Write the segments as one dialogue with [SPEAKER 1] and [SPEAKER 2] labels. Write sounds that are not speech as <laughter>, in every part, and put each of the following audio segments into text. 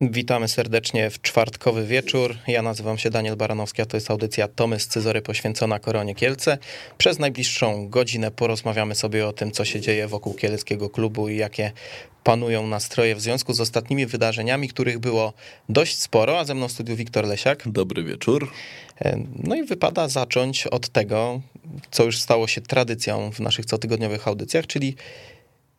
[SPEAKER 1] Witamy serdecznie w czwartkowy wieczór. Ja nazywam się Daniel Baranowski, a to jest audycja Tomy z Cyzory poświęcona Koronie Kielce. Przez najbliższą godzinę porozmawiamy sobie o tym, co się dzieje wokół kieleckiego klubu i jakie panują nastroje w związku z ostatnimi wydarzeniami, których było dość sporo, a ze mną w studiu Wiktor Lesiak.
[SPEAKER 2] Dobry wieczór.
[SPEAKER 1] No i wypada zacząć od tego, co już stało się tradycją w naszych cotygodniowych audycjach, czyli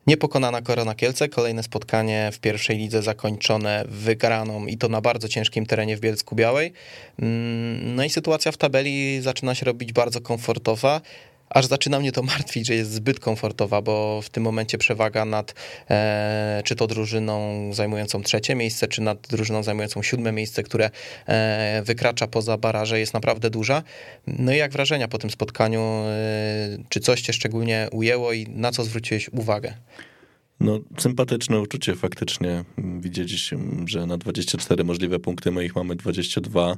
[SPEAKER 1] Niepokonana Korona Kielce, kolejne spotkanie w pierwszej lidze zakończone wygraną i to na bardzo ciężkim terenie w Bielsku Białej. Mm, no i sytuacja w tabeli zaczyna się robić bardzo komfortowa aż zaczyna mnie to martwić, że jest zbyt komfortowa, bo w tym momencie przewaga nad e, czy to drużyną zajmującą trzecie miejsce, czy nad drużyną zajmującą siódme miejsce, które e, wykracza poza baraże, jest naprawdę duża. No i jak wrażenia po tym spotkaniu? E, czy coś cię szczególnie ujęło i na co zwróciłeś uwagę?
[SPEAKER 2] No, sympatyczne uczucie faktycznie. Widzieć, że na 24 możliwe punkty moich mamy 22.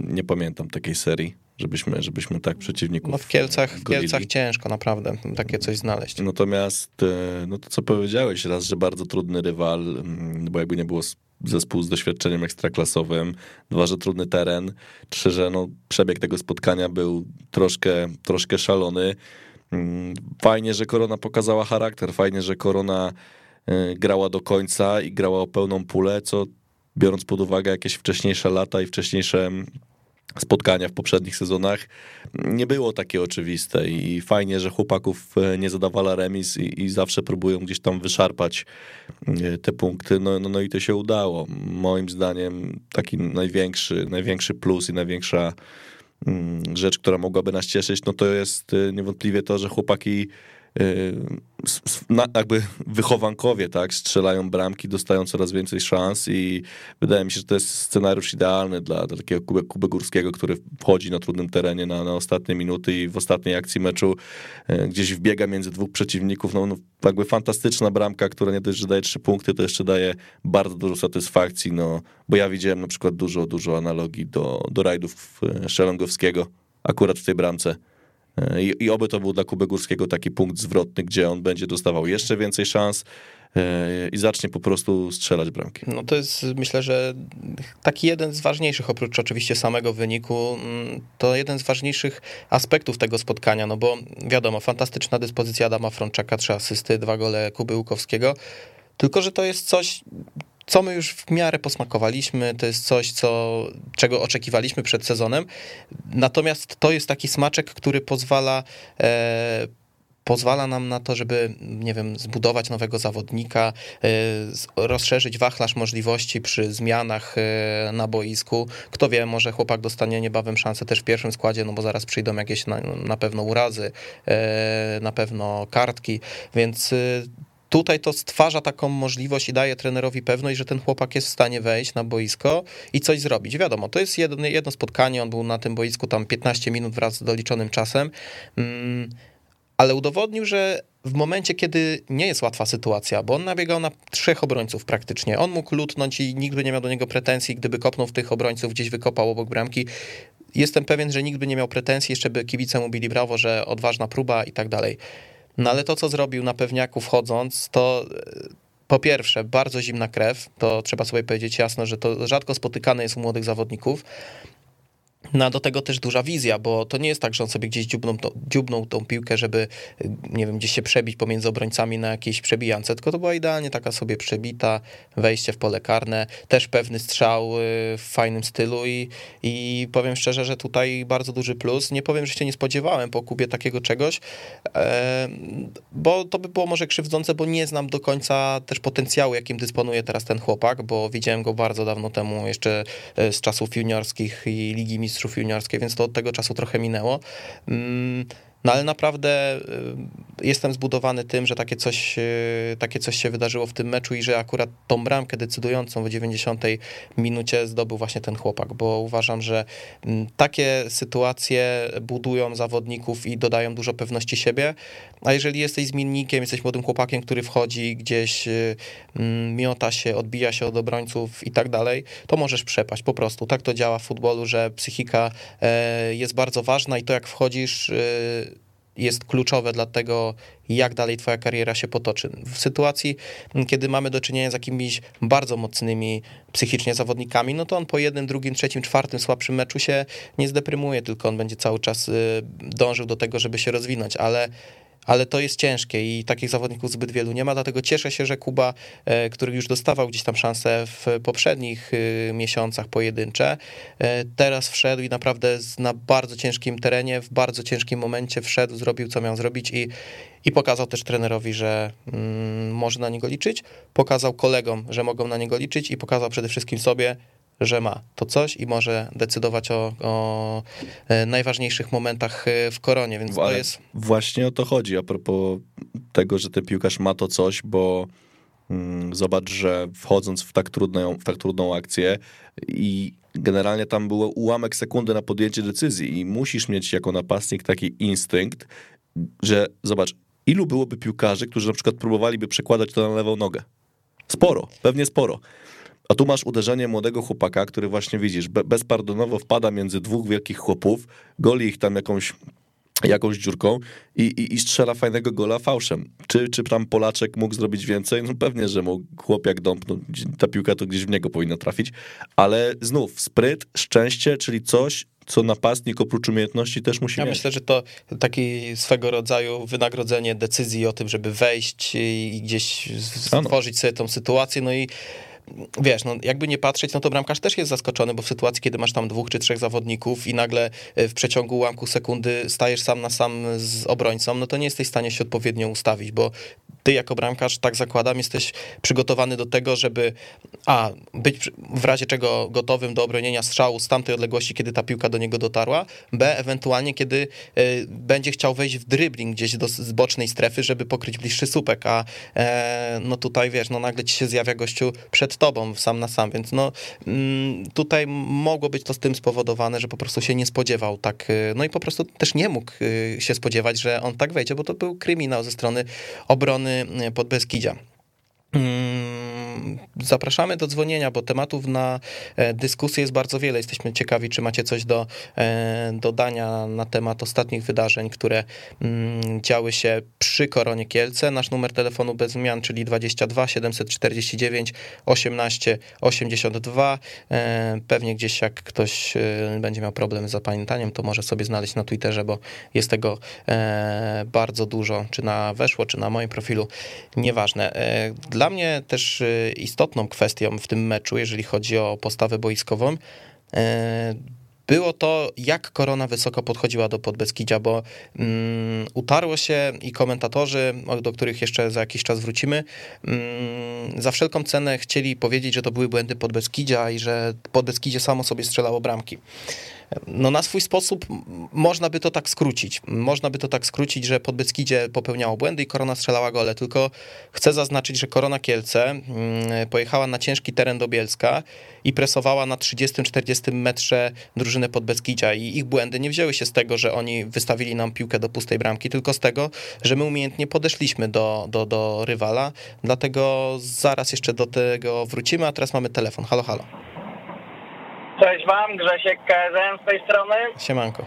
[SPEAKER 2] Nie pamiętam takiej serii, żebyśmy, żebyśmy tak przeciwników.
[SPEAKER 1] No w Kielcach, w Kielcach ciężko naprawdę takie coś znaleźć.
[SPEAKER 2] Natomiast, e, no to co powiedziałeś, raz, że bardzo trudny rywal, bo jakby nie było zespół z doświadczeniem ekstraklasowym, dwa, że trudny teren, trzy, że no, przebieg tego spotkania był troszkę, troszkę szalony. Fajnie, że Korona pokazała charakter, fajnie, że Korona e, grała do końca i grała o pełną pulę, co biorąc pod uwagę jakieś wcześniejsze lata i wcześniejsze spotkania w poprzednich sezonach, nie było takie oczywiste i fajnie, że chłopaków e, nie zadawala remis i, i zawsze próbują gdzieś tam wyszarpać e, te punkty, no, no, no i to się udało. Moim zdaniem taki największy, największy plus i największa mm, rzecz, która mogłaby nas cieszyć, no to jest e, niewątpliwie to, że chłopaki jakby wychowankowie, tak, strzelają bramki, dostają coraz więcej szans i wydaje mi się, że to jest scenariusz idealny dla, dla takiego Kuby, Kuby Górskiego, który wchodzi na trudnym terenie na, na ostatnie minuty i w ostatniej akcji meczu e, gdzieś wbiega między dwóch przeciwników, no, no jakby fantastyczna bramka, która nie dość, że daje trzy punkty, to jeszcze daje bardzo dużo satysfakcji, no, bo ja widziałem na przykład dużo, dużo analogii do, do rajdów e, Szelongowskiego akurat w tej bramce. I, I oby to był dla Kuby Górskiego taki punkt zwrotny, gdzie on będzie dostawał jeszcze więcej szans e, i zacznie po prostu strzelać bramki.
[SPEAKER 1] No to jest myślę, że taki jeden z ważniejszych, oprócz oczywiście samego wyniku, mm, to jeden z ważniejszych aspektów tego spotkania, no bo wiadomo, fantastyczna dyspozycja Adama Frączaka, trzy asysty, dwa gole Kuby Łukowskiego, tylko, że to jest coś, co my już w miarę posmakowaliśmy, to jest coś, co, czego oczekiwaliśmy przed sezonem. Natomiast to jest taki smaczek, który pozwala. E, pozwala nam na to, żeby, nie wiem, zbudować nowego zawodnika, e, rozszerzyć wachlarz możliwości przy zmianach e, na boisku. Kto wie, może chłopak dostanie niebawem szansę też w pierwszym składzie, no bo zaraz przyjdą jakieś na, na pewno urazy, e, na pewno kartki, więc Tutaj to stwarza taką możliwość i daje trenerowi pewność, że ten chłopak jest w stanie wejść na boisko i coś zrobić. Wiadomo, to jest jedno, jedno spotkanie, on był na tym boisku tam 15 minut wraz z doliczonym czasem, mm, ale udowodnił, że w momencie, kiedy nie jest łatwa sytuacja, bo on nabiegał na trzech obrońców praktycznie, on mógł lutnąć i nikt by nie miał do niego pretensji, gdyby kopnął w tych obrońców, gdzieś wykopał obok bramki. Jestem pewien, że nikt by nie miał pretensji, jeszcze by kibice mu bili brawo, że odważna próba i tak dalej. No ale to, co zrobił na pewniaku wchodząc, to e, po pierwsze, bardzo zimna krew, to trzeba sobie powiedzieć jasno, że to rzadko spotykane jest u młodych zawodników. No a do tego też duża wizja, bo to nie jest tak, że on sobie gdzieś dziubnął, to, dziubnął tą piłkę, żeby, nie wiem, gdzieś się przebić pomiędzy obrońcami na jakiejś przebijance, tylko to była idealnie taka sobie przebita, wejście w pole karne, też pewny strzał y, w fajnym stylu i, i powiem szczerze, że tutaj bardzo duży plus. Nie powiem, że się nie spodziewałem po Kubie takiego czegoś, bo to by było może krzywdzące, bo nie znam do końca też potencjału, jakim dysponuje teraz ten chłopak, bo widziałem go bardzo dawno temu, jeszcze e, z czasów juniorskich i Ligi Mistrzów mistrzów juniorskiej, więc to od tego czasu trochę minęło. No ale naprawdę y, jestem zbudowany tym, że takie coś, y, takie coś się wydarzyło w tym meczu i że akurat tą bramkę decydującą w 90 minucie zdobył właśnie ten chłopak, bo uważam, że mm, takie sytuacje budują zawodników i dodają dużo pewności siebie, a jeżeli jesteś zmiennikiem, jesteś młodym chłopakiem, który wchodzi gdzieś, y, mm, miota się, odbija się od obrońców i tak dalej, to możesz przepaść po prostu. Tak to działa w futbolu, że psychika e, jest bardzo ważna i to jak wchodzisz jest kluczowe dla tego, jak dalej twoja kariera się potoczy. W sytuacji, kiedy mamy do czynienia z jakimiś bardzo mocnymi psychicznie zawodnikami, no to on po jednym, drugim, trzecim, czwartym słabszym meczu się nie zdeprymuje, tylko on będzie cały czas y, dążył do tego, żeby się rozwinąć, ale ale to jest ciężkie i takich zawodników zbyt wielu nie ma, dlatego cieszę się, że Kuba, e, który już dostawał gdzieś tam szansę w poprzednich e, miesiącach pojedyncze, e, teraz wszedł i naprawdę na bardzo ciężkim terenie, w bardzo ciężkim momencie wszedł, zrobił co miał zrobić i, i pokazał też trenerowi, że mm, może na niego liczyć, pokazał kolegom, że mogą na niego liczyć i pokazał przede wszystkim sobie, że ma to coś i może decydować o, o e, najważniejszych momentach e, w koronie, więc Ale to jest...
[SPEAKER 2] Właśnie o to chodzi, a propos tego, że ten piłkarz ma to coś, bo mm, zobacz, że wchodząc w tak, trudną, w tak trudną akcję i generalnie tam było ułamek sekundy na podjęcie decyzji i musisz mieć jako napastnik taki instynkt, że zobacz, ilu byłoby piłkarzy, którzy na przykład próbowaliby przekładać to na lewą nogę? Sporo, pewnie sporo. A tu masz uderzenie młodego chłopaka, który właśnie widzisz, bezpardonowo wpada między dwóch wielkich chłopów, goli ich tam jakąś jakąś dziurką i, i, i, strzela fajnego gola fałszem. Czy, czy tam Polaczek mógł zrobić więcej? No pewnie, że mógł. Chłop jak dąb, no, ta piłka to gdzieś w niego powinna trafić. Ale znów, spryt, szczęście, czyli coś, co napastnik oprócz umiejętności też musi
[SPEAKER 1] ja
[SPEAKER 2] mieć.
[SPEAKER 1] myślę, że to taki swego rodzaju wynagrodzenie decyzji o tym, żeby wejść i gdzieś stworzyć sobie tą sytuację, no i wiesz, no jakby nie patrzeć, no to bramkarz też jest zaskoczony, bo w sytuacji, kiedy masz tam dwóch czy trzech zawodników i nagle e, w przeciągu ułamku sekundy stajesz sam na sam z obrońcą, no to nie jesteś w stanie się odpowiednio ustawić, bo ty jako bramkarz, tak zakładam, jesteś przygotowany do tego, żeby a, być w razie czego gotowym do obronienia strzału z tamtej odległości, kiedy ta piłka do niego dotarła, b, ewentualnie kiedy y, będzie chciał wejść w dribbling gdzieś do z bocznej strefy, żeby pokryć bliższy słupek, a e, no tutaj wiesz, no nagle ci się zjawia gościu przed tobą, sam na sam, więc no mm, tutaj mogło być to z tym spowodowane, że po prostu się nie spodziewał tak, y, no i po prostu też nie mógł y, się spodziewać, że on tak wejdzie, bo to był kryminał ze strony obrony Podbeskidzia. Mm, zapraszamy do dzwonienia, bo tematów na e, dyskusję jest bardzo wiele. Jesteśmy ciekawi, czy macie coś do e, dodania na temat ostatnich wydarzeń, które mm, działy się przy Koronie Kielce. Nasz numer telefonu bez zmian, czyli 22 749 18 82. Pewnie gdzieś jak ktoś e, będzie miał problem z zapamiętaniem, to może sobie znaleźć na Twitterze, bo jest tego bardzo dużo, czy na weszło, czy na moim profilu, nieważne. Dla dla mnie też istotną kwestią w tym meczu, jeżeli chodzi o postawę boiskową, było to, jak Korona wysoko podchodziła do Podbeskidzia, bo um, utarło się i komentatorzy, do których jeszcze za jakiś czas wrócimy, um, za wszelką cenę chcieli powiedzieć, że to były błędy Podbeskidzia i że Podbeskidzie samo sobie strzelało bramki no na swój sposób można by to tak skrócić. Można by to tak skrócić, że Podbeskidzie popełniało błędy i Korona strzelała gole, tylko chcę zaznaczyć, że Korona Kielce mm, pojechała na ciężki teren do Bielska i presowała na 30-40 metrze drużynę Podbeskidzia i ich błędy nie wzięły się z tego, że oni wystawili nam piłkę do pustej bramki, tylko z tego, że my umiejętnie podeszliśmy do, do, do rywala, dlatego zaraz jeszcze do tego wrócimy, a teraz mamy telefon. Halo, halo.
[SPEAKER 3] Cześć Wam, Grzesiek KSM z tej strony.
[SPEAKER 1] Siemanko.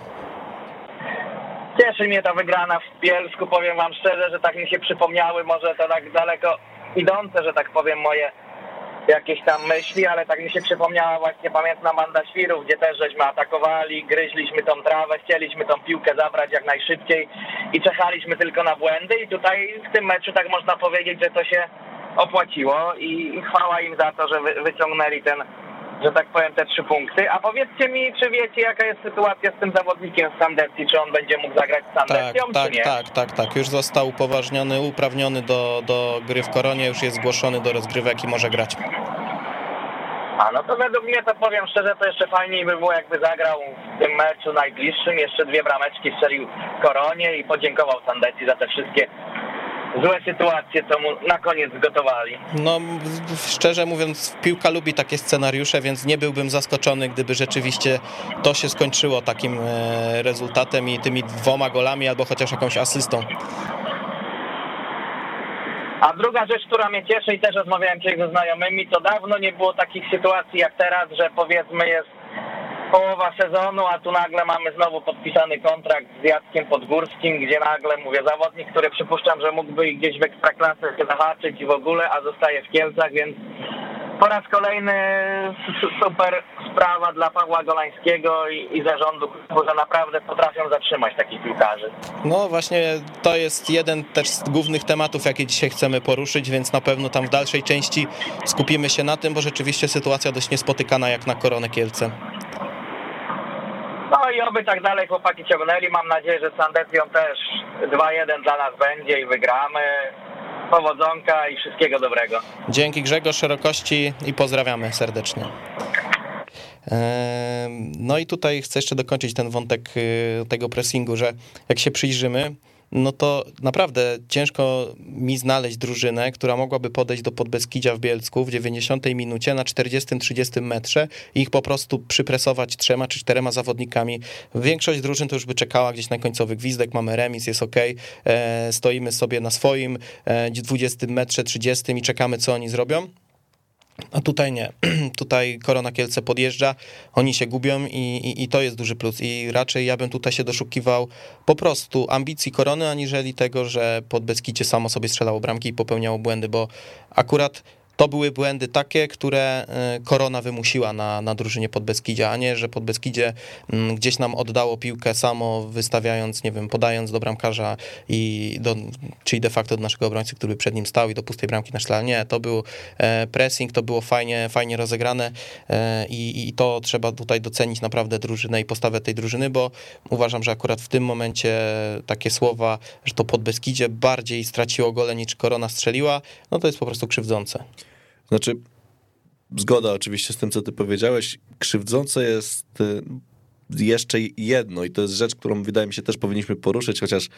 [SPEAKER 3] Cieszy mnie ta wygrana w Bielsku, powiem Wam szczerze, że tak mi się przypomniały, może to tak daleko idące, że tak powiem, moje jakieś tam myśli, ale tak mi się przypomniała właśnie pamiętna Manda Świrów, gdzie też żeśmy atakowali, gryźliśmy tą trawę, chcieliśmy tą piłkę zabrać jak najszybciej i czekaliśmy tylko na błędy i tutaj w tym meczu tak można powiedzieć, że to się opłaciło i chwała im za to, że wyciągnęli ten że tak powiem, te trzy punkty. A powiedzcie mi, czy wiecie, jaka jest sytuacja z tym zawodnikiem z Sandecji? Czy on będzie mógł zagrać z
[SPEAKER 1] tak, tak,
[SPEAKER 3] czy nie?
[SPEAKER 1] Tak, tak, tak. Już został upoważniony, uprawniony do, do gry w Koronie, już jest zgłoszony do rozgrywek i może grać.
[SPEAKER 3] A no to według mnie to powiem szczerze, to jeszcze fajniej by było jakby zagrał w tym meczu najbliższym, jeszcze dwie brameczki strzelił w Koronie i podziękował Sandecji za te wszystkie złe sytuacje, co mu na koniec zgotowali.
[SPEAKER 1] No, szczerze mówiąc, piłka lubi takie scenariusze, więc nie byłbym zaskoczony, gdyby rzeczywiście to się skończyło takim e, rezultatem i tymi dwoma golami, albo chociaż jakąś asystą.
[SPEAKER 3] A druga rzecz, która mnie cieszy i też rozmawiałem dzisiaj ze znajomymi, to dawno nie było takich sytuacji jak teraz, że powiedzmy jest połowa sezonu, a tu nagle mamy znowu podpisany kontrakt z Jackiem Podgórskim, gdzie nagle, mówię, zawodnik, który przypuszczam, że mógłby gdzieś w ekstraklasę się zahaczyć i w ogóle, a zostaje w Kielcach, więc po raz kolejny super sprawa dla Pawła Golańskiego i, i zarządu klubu, że naprawdę potrafią zatrzymać takich piłkarzy.
[SPEAKER 1] No właśnie to jest jeden też z głównych tematów, jakie dzisiaj chcemy poruszyć, więc na pewno tam w dalszej części skupimy się na tym, bo rzeczywiście sytuacja dość niespotykana jak na Koronę Kielce.
[SPEAKER 3] No i oby tak dalej chłopaki ciągnęli. Mam nadzieję, że z Sandecją też 2-1 dla nas będzie i wygramy. Powodzonka i wszystkiego dobrego.
[SPEAKER 1] Dzięki Grzegorz, szerokości i pozdrawiamy serdecznie. No i tutaj chcę jeszcze dokończyć ten wątek y, tego pressingu, że jak się przyjrzymy, no to naprawdę ciężko mi znaleźć drużynę, która mogłaby podejść do Podbeskidzia w Bielsku w 90 minucie na 40-30 metrze i ich po prostu przypresować trzema czy czterema zawodnikami. Większość drużyn to już by czekała gdzieś na końcowy gwizdek, mamy remis, jest ok, e, stoimy sobie na swoim 20 e, metrze, 30 i czekamy co oni zrobią. A tutaj nie. <clears throat> Tutaj Korona Kielce podjeżdża, oni się gubią i, i, i, to jest duży plus. I raczej ja bym tutaj się doszukiwał po prostu ambicji Korony, aniżeli tego, że pod Beskicie samo sobie strzelało bramki i popełniało błędy, bo akurat to były błędy takie, które e, Korona wymusiła na, na drużynie Podbeskidzia, a nie, że Podbeskidzie mm, gdzieś nam oddało piłkę samo, wystawiając, nie wiem, podając do bramkarza i do, czyli de facto do naszego obrońcy, który przed nim stał i do pustej bramki na. Nie, to był e, pressing, to było fajnie, fajnie rozegrane e, i, i to trzeba tutaj docenić naprawdę drużynę i postawę tej drużyny, bo uważam, że akurat w tym momencie takie słowa, że to Podbeskidzie bardziej straciło gole niż Korona strzeliła, no to jest po prostu krzywdzące.
[SPEAKER 2] Znaczy, zgoda oczywiście z tym, co ty powiedziałeś. Krzywdzące jest y, jeszcze jedno i to jest rzecz, którą wydaje mi się też powinniśmy poruszyć, chociaż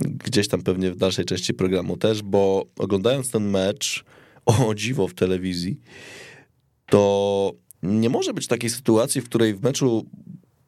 [SPEAKER 2] gdzieś tam pewnie w dalszej części programu też, bo oglądając ten mecz, <laughs> o dziwo w telewizji, to nie może być takiej sytuacji, w której w meczu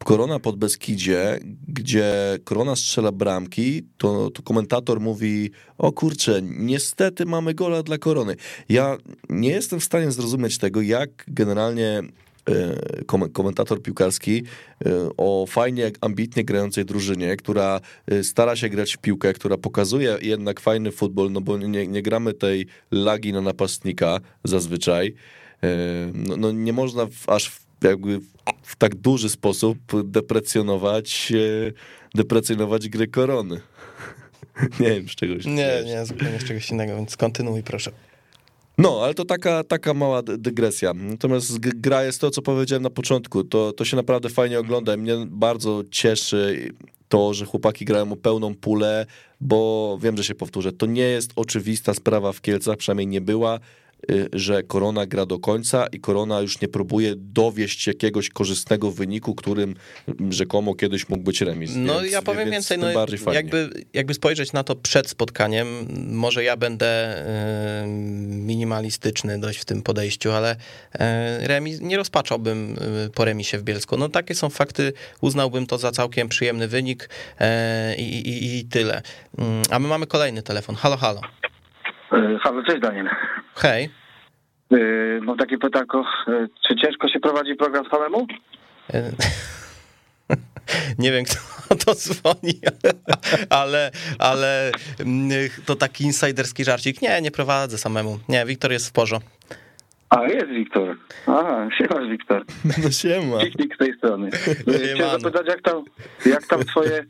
[SPEAKER 2] Korona pod Beskidzie, gdzie Korona strzela bramki, to, to komentator mówi, o kurczę, niestety mamy gola dla Korony. Ja nie jestem w stanie zrozumieć tego, jak generalnie e, komentator piłkarski e, o fajnie, ambitnie grającej drużynie, która e, stara się grać w piłkę, która pokazuje jednak fajny futbol, no bo nie, nie gramy tej lagi na napastnika zazwyczaj. No, no nie można w, aż w jakby w tak duży sposób deprecjonować, e, deprecjonować gry korony. <laughs> nie wiem, z czegoś.
[SPEAKER 1] Nie, nie, zupełnie z czegoś innego, więc kontynuuj proszę.
[SPEAKER 2] No, ale to taka, taka mała dygresja. Natomiast gra jest to, co powiedziałem na początku. To, to się naprawdę fajnie ogląda. Mnie bardzo cieszy to, że chłopaki grają o pełną pulę, bo wiem, że się powtórzę. To nie jest oczywista sprawa w Kielcach, przynajmniej nie była. Y, że Korona gra do końca i Korona już nie próbuje dowieść jakiegoś korzystnego wyniku, którym rzekomo kiedyś mógł być remis.
[SPEAKER 1] No więc, ja powiem więcej, no, jakby, jakby spojrzeć na to przed spotkaniem, może ja będę y, minimalistyczny dość w tym podejściu, ale y, remis, nie rozpaczałbym po remisie w Bielsku. No takie są fakty, uznałbym to za całkiem przyjemny wynik i, i, i tyle. Mm, a my mamy kolejny telefon. Halo, halo.
[SPEAKER 4] Halo, cześć Daniel.
[SPEAKER 1] Hej.
[SPEAKER 4] Yy, mam takie pytanko, yy, czy ciężko się prowadzi program samemu? <laughs>
[SPEAKER 1] Nie wiem, kto <laughs> to dzwoni, <laughs> ale, ale mm, to taki insiderski żarcik. Nie, nie prowadzę samemu. Nie, Wiktor jest w porządku.
[SPEAKER 4] A, jest Wiktor. Aha, siemasz Wiktor. <laughs>
[SPEAKER 2] No siema.
[SPEAKER 4] Cichnik z tej strony. <laughs> Chciałem zapytać, jak tam, jak tam twoje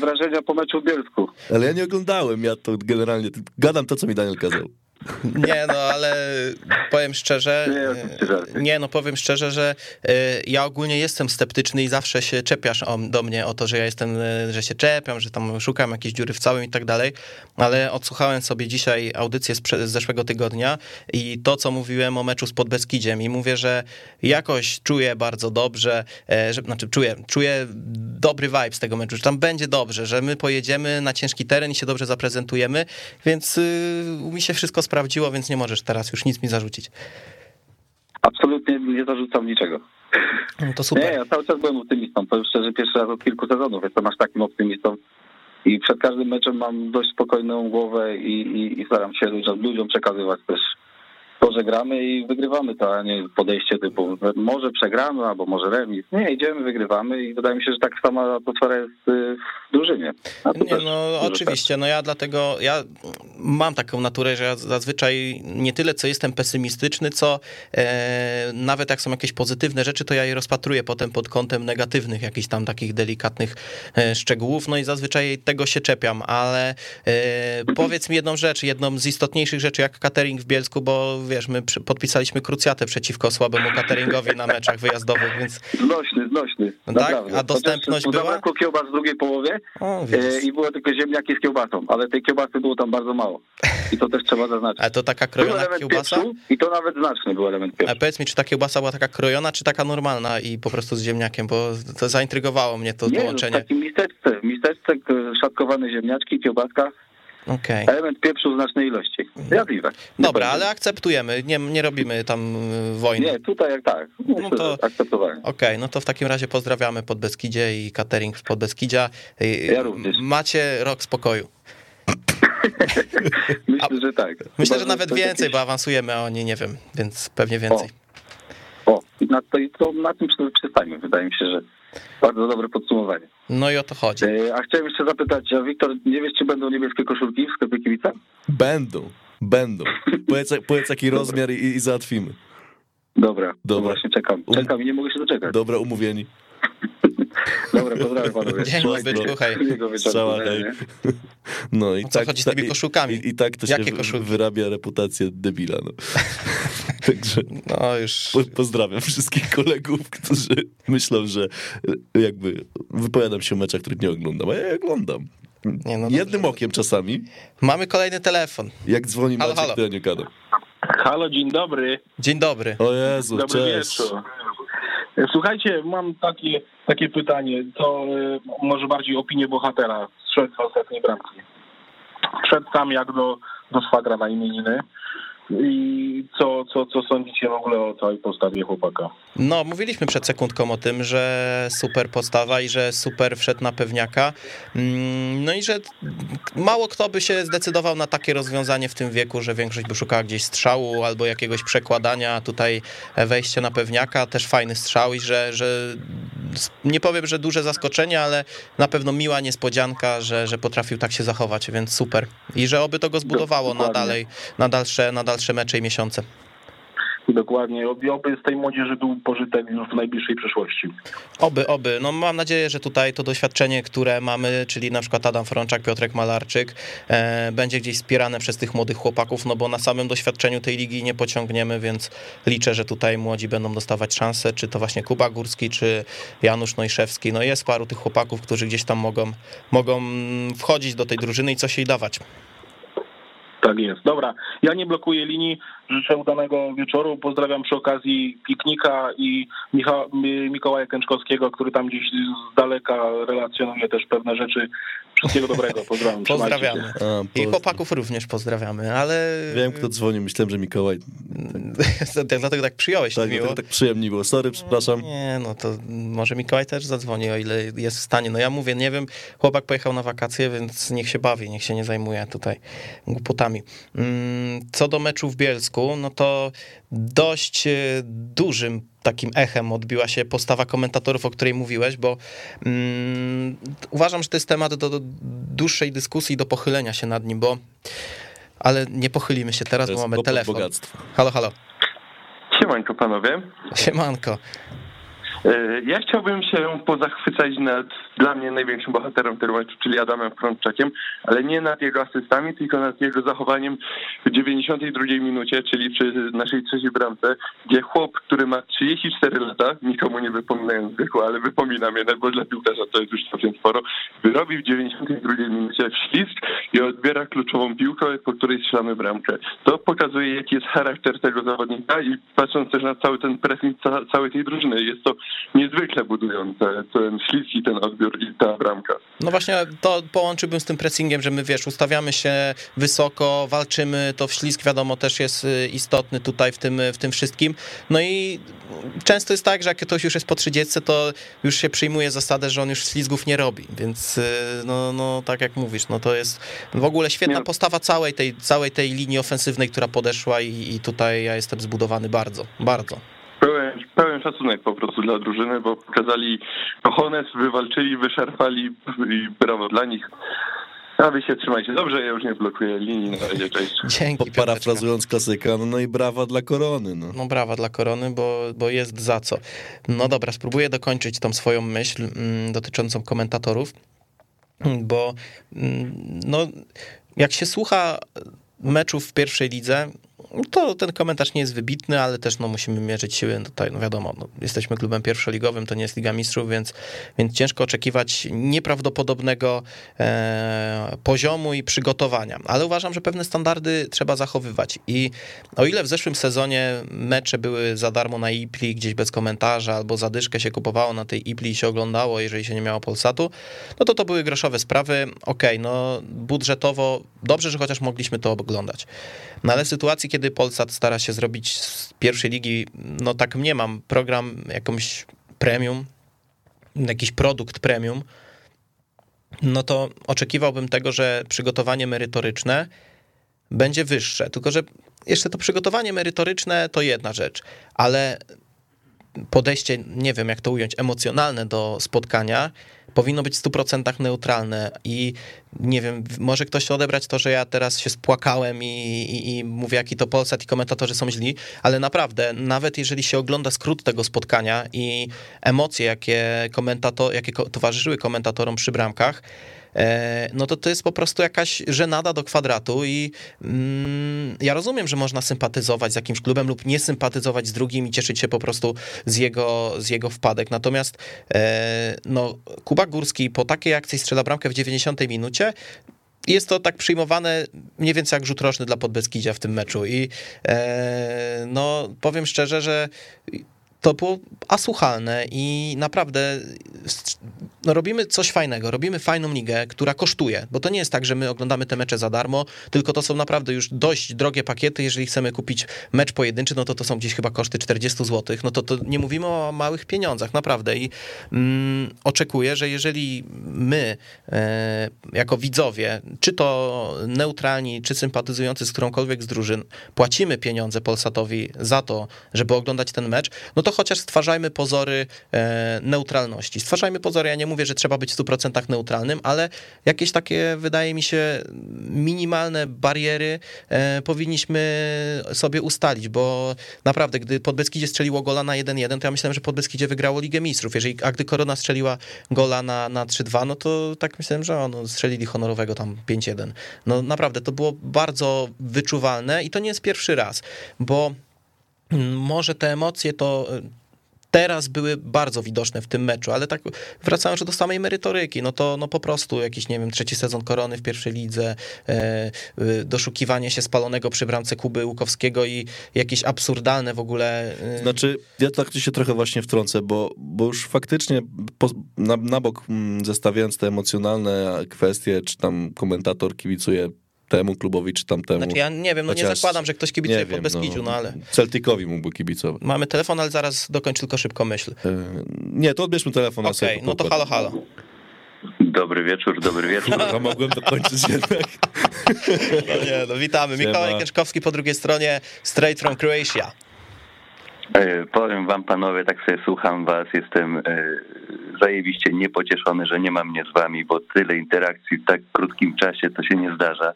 [SPEAKER 4] wrażenia po meczu w Bielsku?
[SPEAKER 2] Ale ja nie oglądałem, ja to generalnie gadam to, co mi Daniel kazał.
[SPEAKER 1] Nie, no ale powiem szczerze, nie, no powiem szczerze, że y, ja ogólnie jestem sceptyczny i zawsze się czepiasz do mnie o to, że ja jestem, y, że się czepiam, że tam szukam jakiejś dziury w całym i tak dalej, ale odsłuchałem sobie dzisiaj audycję z, z zeszłego tygodnia i to, co mówiłem o meczu z Podbeskidziem i mówię, że jakoś czuję bardzo dobrze, e, że, znaczy czuję, czuję dobry vibe z tego meczu, że tam będzie dobrze, że my pojedziemy na ciężki teren i się dobrze zaprezentujemy, więc y, mi się wszystko sprawdziło, więc nie możesz teraz już nic mi zarzucić.
[SPEAKER 4] Absolutnie nie zarzucam niczego.
[SPEAKER 1] No to super.
[SPEAKER 4] Nie, ja cały czas byłem optymistą. Powiem szczerze, pierwszy raz od kilku sezonów jestem aż takim optymistą. I przed każdym meczem mam dość spokojną głowę i, i, i staram się ludziom, ludziom przekazywać też to, że gramy i wygrywamy to, a nie podejście typu może przegramy albo może remis. Nie, idziemy, wygrywamy i wydaje mi się, że tak sama atmosfera jest y, w drużynie.
[SPEAKER 1] Nie, no oczywiście, no ja dlatego, ja mam taką naturę, że ja zazwyczaj nie tyle co jestem pesymistyczny, co e, nawet jak są jakieś pozytywne rzeczy, to ja je rozpatruję potem pod kątem negatywnych, jakichś tam takich delikatnych e, szczegółów, no i zazwyczaj tego się czepiam, ale e, powiedz mi jedną rzecz, jedną z istotniejszych rzeczy, jak catering w Bielsku, bo wiesz, my podpisaliśmy krucjatę przeciwko słabemu cateringowi na meczach wyjazdowych, więc...
[SPEAKER 4] Znośny, znośny.
[SPEAKER 1] No tak? A dostępność była?
[SPEAKER 4] Zabrakło kiełbas w drugiej połowie o, e, i było tylko ziemniaki z kiełbasą, ale tej kiełbasy było tam bardzo mało i to też trzeba zaznaczyć.
[SPEAKER 1] A to taka krojona kiełbasa?
[SPEAKER 4] I to nawet znaczny był element
[SPEAKER 1] pierwszy. A powiedz mi, czy ta kiełbasa była taka krojona, czy taka normalna i po prostu z ziemniakiem, bo to zaintrygowało mnie to
[SPEAKER 4] Nie,
[SPEAKER 1] połączenie.
[SPEAKER 4] Nie, w takim misteczce, misteczce szatkowane ziemniaczki, kiełbaska, Okay. Element pieprzu w znacznej ilości. Zjadliwe.
[SPEAKER 1] Dobra, ale akceptujemy, nie, nie robimy tam y, wojny.
[SPEAKER 4] Nie, tutaj jak tak. No to akceptowanie.
[SPEAKER 1] Okej, okay, no to w takim razie pozdrawiamy Podbeskidzie i catering w Podbeskidzia.
[SPEAKER 4] Ja również.
[SPEAKER 1] Macie rok spokoju. <laughs>
[SPEAKER 4] myślę, że tak.
[SPEAKER 1] Myślę, że nawet więcej, jakieś... bo awansujemy, a oni nie wiem, więc pewnie więcej.
[SPEAKER 4] O, o i na, to, to, na tym przestańmy. Wydaje mi się, że bardzo dobre podsumowanie.
[SPEAKER 1] No i o to chodzi.
[SPEAKER 4] E, a chciałem jeszcze zapytać, a Wiktor, nie wiesz, czy będą niebieskie koszulki w sklepie kibica?
[SPEAKER 2] Będą, będą. Powiedz, powiedz jaki rozmiar i, i załatwimy.
[SPEAKER 4] Dobra, Dobra. właśnie czekam. Um- czekam i nie mogę się doczekać.
[SPEAKER 2] Dobra, umówieni. <laughs>
[SPEAKER 4] Dobra, pozdrawiam panowie.
[SPEAKER 1] Dzień dobry, słuchaj. <laughs> No i o co tak, chodzi z tymi koszulkami?
[SPEAKER 2] I, i tak to
[SPEAKER 1] Jakie
[SPEAKER 2] się
[SPEAKER 1] koszulki?
[SPEAKER 2] wyrabia reputację debila. No. <laughs> Także
[SPEAKER 1] no już...
[SPEAKER 2] pozdrawiam wszystkich kolegów, którzy myślą, że jakby wypowiadam się o meczach, których nie oglądam, a ja je oglądam. Nie, no Jednym dobrze. okiem czasami.
[SPEAKER 1] Mamy kolejny telefon.
[SPEAKER 2] Jak dzwoni halo, Maciek, halo. to ja nie gadam.
[SPEAKER 5] Halo, dzień dobry.
[SPEAKER 1] Dzień dobry.
[SPEAKER 2] O Jezu,
[SPEAKER 5] Dobry
[SPEAKER 2] cześć.
[SPEAKER 5] Wieczór. Słuchajcie, mam takie, takie pytanie, to y, może bardziej opinię bohatera, strzec w ostatniej bramki. Wszedł tam jak do, do szwagra na imieniny. I co, co, co sądzicie w ogóle o całej postawie chłopaka?
[SPEAKER 1] No, mówiliśmy przed sekundką o tym, że super postawa i że super wszedł na pewniaka. Mm, no i że mało kto by się zdecydował na takie rozwiązanie w tym wieku, że większość by szukała gdzieś strzału albo jakiegoś przekładania. Tutaj wejście na pewniaka, też fajny strzał i że, że nie powiem, że duże zaskoczenie, ale na pewno miła niespodzianka, że, że potrafił tak się zachować, więc super. I że oby to go zbudowało na, dalej, na, dalsze, na dalsze mecze i miesiące.
[SPEAKER 5] Dokładnie. Oby z tej młodzieży był pożytek już w najbliższej przyszłości.
[SPEAKER 1] Oby, oby. No mam nadzieję, że tutaj to doświadczenie, które mamy, czyli na przykład Adam Frączak, Piotrek Malarczyk, e, będzie gdzieś wspierane przez tych młodych chłopaków, no bo na samym doświadczeniu tej ligi nie pociągniemy, więc liczę, że tutaj młodzi będą dostawać szansę, czy to właśnie Kuba Górski, czy Janusz Nojszewski. No jest paru tych chłopaków, którzy gdzieś tam mogą, mogą wchodzić do tej drużyny i coś jej dawać.
[SPEAKER 5] Tak jest. Dobra, ja nie blokuję linii. Życzę udanego wieczoru. Pozdrawiam przy okazji piknika i Micha Mikołaja Kęczkowskiego, który tam gdzieś z daleka relacjonuje też pewne rzeczy. Wszystkiego dobrego. Pozdrawiam.
[SPEAKER 1] Pozdrawiamy. A, I chłopaków również pozdrawiamy, ale...
[SPEAKER 2] Wiem, kto dzwonił. Myślałem, że Mikołaj... <laughs>
[SPEAKER 1] Dlatego tak przyjąłeś
[SPEAKER 2] tak,
[SPEAKER 1] miło.
[SPEAKER 2] tak przyjemnie było. Sorry, przepraszam.
[SPEAKER 1] Nie, no to może Mikołaj też zadzwoni, o ile jest w stanie. No ja mówię, nie wiem, chłopak pojechał na wakacje, więc niech się bawi, niech się nie zajmuje tutaj głupotami. Mm, co do meczu w Bielsku, no to dość e, dużym takim echem odbiła się postawa komentatorów, o której mówiłeś, bo um, uważam, że to jest temat do, do dłuższej dyskusji, do pochylenia się nad nim, bo ale nie pochylimy się teraz, bo mamy telefon.
[SPEAKER 2] Bogactwo.
[SPEAKER 1] Halo, halo.
[SPEAKER 6] Siemanko panowie.
[SPEAKER 1] Siemanko.
[SPEAKER 6] E, ja chciałbym się pozachwycać nad dla mnie największym bohaterem tego meczu, czyli Adamem Frączakiem, ale nie nad jego asystami, tylko nad jego zachowaniem w 92 minucie, czyli przy naszej trzeciej bramce, gdzie chłop, który ma 34 lata, nikomu nie wypominając wieku, ale wypominam jednak, bo dla piłkarza to jest już całkiem sporo, wyrobi w 92 minucie ślizg i odbiera kluczową piłkę, po której strzelamy bramkę. To pokazuje, jaki jest charakter tego zawodnika i patrząc też na cały ten pressing całej tej drużyny, jest to niezwykle budujące ten ślizg i ten odbiór i ta bramka.
[SPEAKER 1] No właśnie to połączyłbym z tym pressingiem, że my wiesz, ustawiamy się wysoko, walczymy, to wślizg wiadomo też jest y, istotny tutaj w tym, w tym wszystkim. No i często jest tak, że jak ktoś już jest po 30, to już się przyjmuje zasadę, że on już ślizgów nie robi, więc y, no, no tak jak mówisz, no to jest w ogóle świetna postawa całej tej, całej tej linii ofensywnej, która podeszła i, i tutaj ja jestem zbudowany bardzo, bardzo.
[SPEAKER 6] Pełen, pełen szacunek po prostu dla drużyny, bo pokazali kochones, wywalczyli, wyszarpali i brawo dla nich. A wy się trzymajcie dobrze, ja już nie blokuję linii, na razie, cześć. <laughs>
[SPEAKER 1] Dzięki,
[SPEAKER 2] Parafrazując klasyka, no, no i brawa dla korony. No.
[SPEAKER 1] no brawa dla korony, bo, bo jest za co. No dobra, spróbuję dokończyć tą swoją myśl mm, dotyczącą komentatorów, bo mm, no, jak się słucha meczów w pierwszej lidze, to ten komentarz nie jest wybitny, ale też no, musimy mierzyć siły tutaj, no wiadomo, no, jesteśmy klubem pierwszoligowym, to nie jest Liga Mistrzów, więc, więc ciężko oczekiwać nieprawdopodobnego e, poziomu i przygotowania, ale uważam, że pewne standardy trzeba zachowywać. I o ile w zeszłym sezonie mecze były za darmo na IPLI, gdzieś bez komentarza, albo zadyszkę się kupowało na tej IPLI i się oglądało, jeżeli się nie miało Polsatu, no to to były groszowe sprawy, okej, okay, no budżetowo dobrze, że chociaż mogliśmy to oglądać, no ale w sytuacji, kiedy Polsat stara się zrobić z pierwszej ligi, no tak mnie mam, program jakąś premium, jakiś produkt premium, no to oczekiwałbym tego, że przygotowanie merytoryczne będzie wyższe. Tylko, że jeszcze to przygotowanie merytoryczne to jedna rzecz, ale podejście, nie wiem jak to ująć, emocjonalne do spotkania powinno być w 100% neutralne i nie wiem, może ktoś odebrać to, że ja teraz się spłakałem i, i, i, mówię, jaki to Polsat i komentatorzy są źli, ale naprawdę, nawet jeżeli się ogląda skrót tego spotkania i emocje, jakie, komentator, jakie towarzyszyły komentatorom przy bramkach, no to to jest po prostu jakaś żenada do kwadratu i mm, ja rozumiem, że można sympatyzować z jakimś klubem lub nie sympatyzować z drugim i cieszyć się po prostu z jego, z jego wpadek. Natomiast e, no, Kuba Górski po takiej akcji strzela bramkę w 90 minucie, jest to tak przyjmowane mniej więcej jak rzut roczny dla Podbeskidzia w tym meczu i e, no powiem szczerze, że to było asłuchalne i naprawdę no, robimy coś fajnego, robimy fajną ligę, która kosztuje, bo to nie jest tak, że my oglądamy te mecze za darmo, tylko to są naprawdę już dość drogie pakiety, jeżeli chcemy kupić mecz pojedynczy, no to to są gdzieś chyba koszty 40 zł, no to, to nie mówimy o małych pieniądzach, naprawdę. I mm, oczekuję, że jeżeli my e, jako widzowie, czy to neutralni, czy sympatyzujący z którąkolwiek z drużyn, płacimy pieniądze Polsatowi za to, żeby oglądać ten mecz, no to chociaż stwarzajmy pozory e, neutralności. Stwarzajmy pozory, ja nie mówię, że trzeba być w 100% neutralnym, ale jakieś takie, wydaje mi się, minimalne bariery e, powinniśmy sobie ustalić, bo naprawdę, gdy Podbeskidzie strzeliło gola na 1-1, to ja myślałem, że Podbeskidzie wygrało Ligę Mistrzów. Jeżeli, a gdy Korona strzeliła gola na, na 3-2, no to tak myślałem, że ono, strzelili honorowego tam 5-1. No naprawdę, to było bardzo wyczuwalne i to nie jest pierwszy raz, bo może te emocje to e, teraz były bardzo widoczne w tym meczu, ale tak wracając do samej merytoryki, no to no po prostu jakiś, nie wiem, trzeci sezon korony w pierwszej lidze, e, e, doszukiwanie się spalonego przy bramce Kuby Łukowskiego i jakieś absurdalne w ogóle...
[SPEAKER 2] Znaczy, ja tak się trochę właśnie wtrącę, bo, bo już faktycznie po, na, na bok mm, zestawiając te emocjonalne kwestie, czy tam komentator kibicuje temu klubowi czy tamtemu.
[SPEAKER 1] Znaczy ja nie wiem, no nie zakładam, że ktoś kibicuje pod Beskidziu, no, no ale...
[SPEAKER 2] Celticowi mógłby kibicować.
[SPEAKER 1] Mamy telefon, ale zaraz dokończ tylko szybko myśl. E,
[SPEAKER 2] nie, to odbierzmy telefon.
[SPEAKER 1] Okej, okay, no to halo, halo.
[SPEAKER 7] Dobry wieczór, dobry wieczór. <laughs>
[SPEAKER 2] A mogłem dokończyć jednak.
[SPEAKER 1] No nie, no witamy. Mikołaj Kieczkowski po drugiej stronie, straight from Croatia.
[SPEAKER 7] E, powiem wam panowie, tak sobie słucham was, jestem e, zajebiście niepocieszony, że nie mam mnie z wami, bo tyle interakcji w tak krótkim czasie to się nie zdarza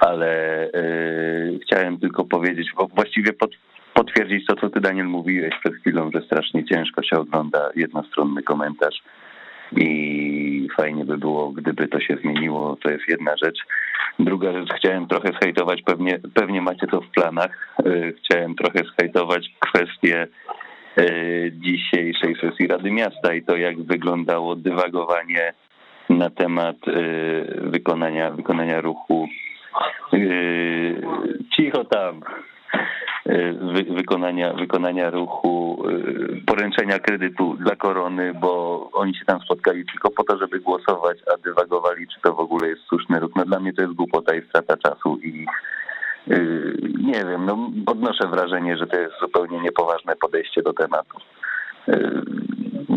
[SPEAKER 7] ale yy, chciałem tylko powiedzieć, bo właściwie pod, potwierdzić to, co ty Daniel mówiłeś przed chwilą, że strasznie ciężko się ogląda jednostronny komentarz. I fajnie by było, gdyby to się zmieniło, to jest jedna rzecz. Druga rzecz, chciałem trochę zhejtować, pewnie, pewnie macie to w planach, yy, chciałem trochę zhejtować kwestię yy, dzisiejszej sesji Rady Miasta i to, jak wyglądało dywagowanie na temat wykonania, wykonania ruchu cicho tam. Yy, wy, wykonania, wykonania ruchu y, poręczenia kredytu dla korony, bo oni się tam spotkali tylko po to, żeby głosować, a dywagowali, czy to w ogóle jest słuszny ruch. No dla mnie to jest głupota i strata czasu i nie wiem, no odnoszę wrażenie, że to jest zupełnie niepoważne podejście do tematu.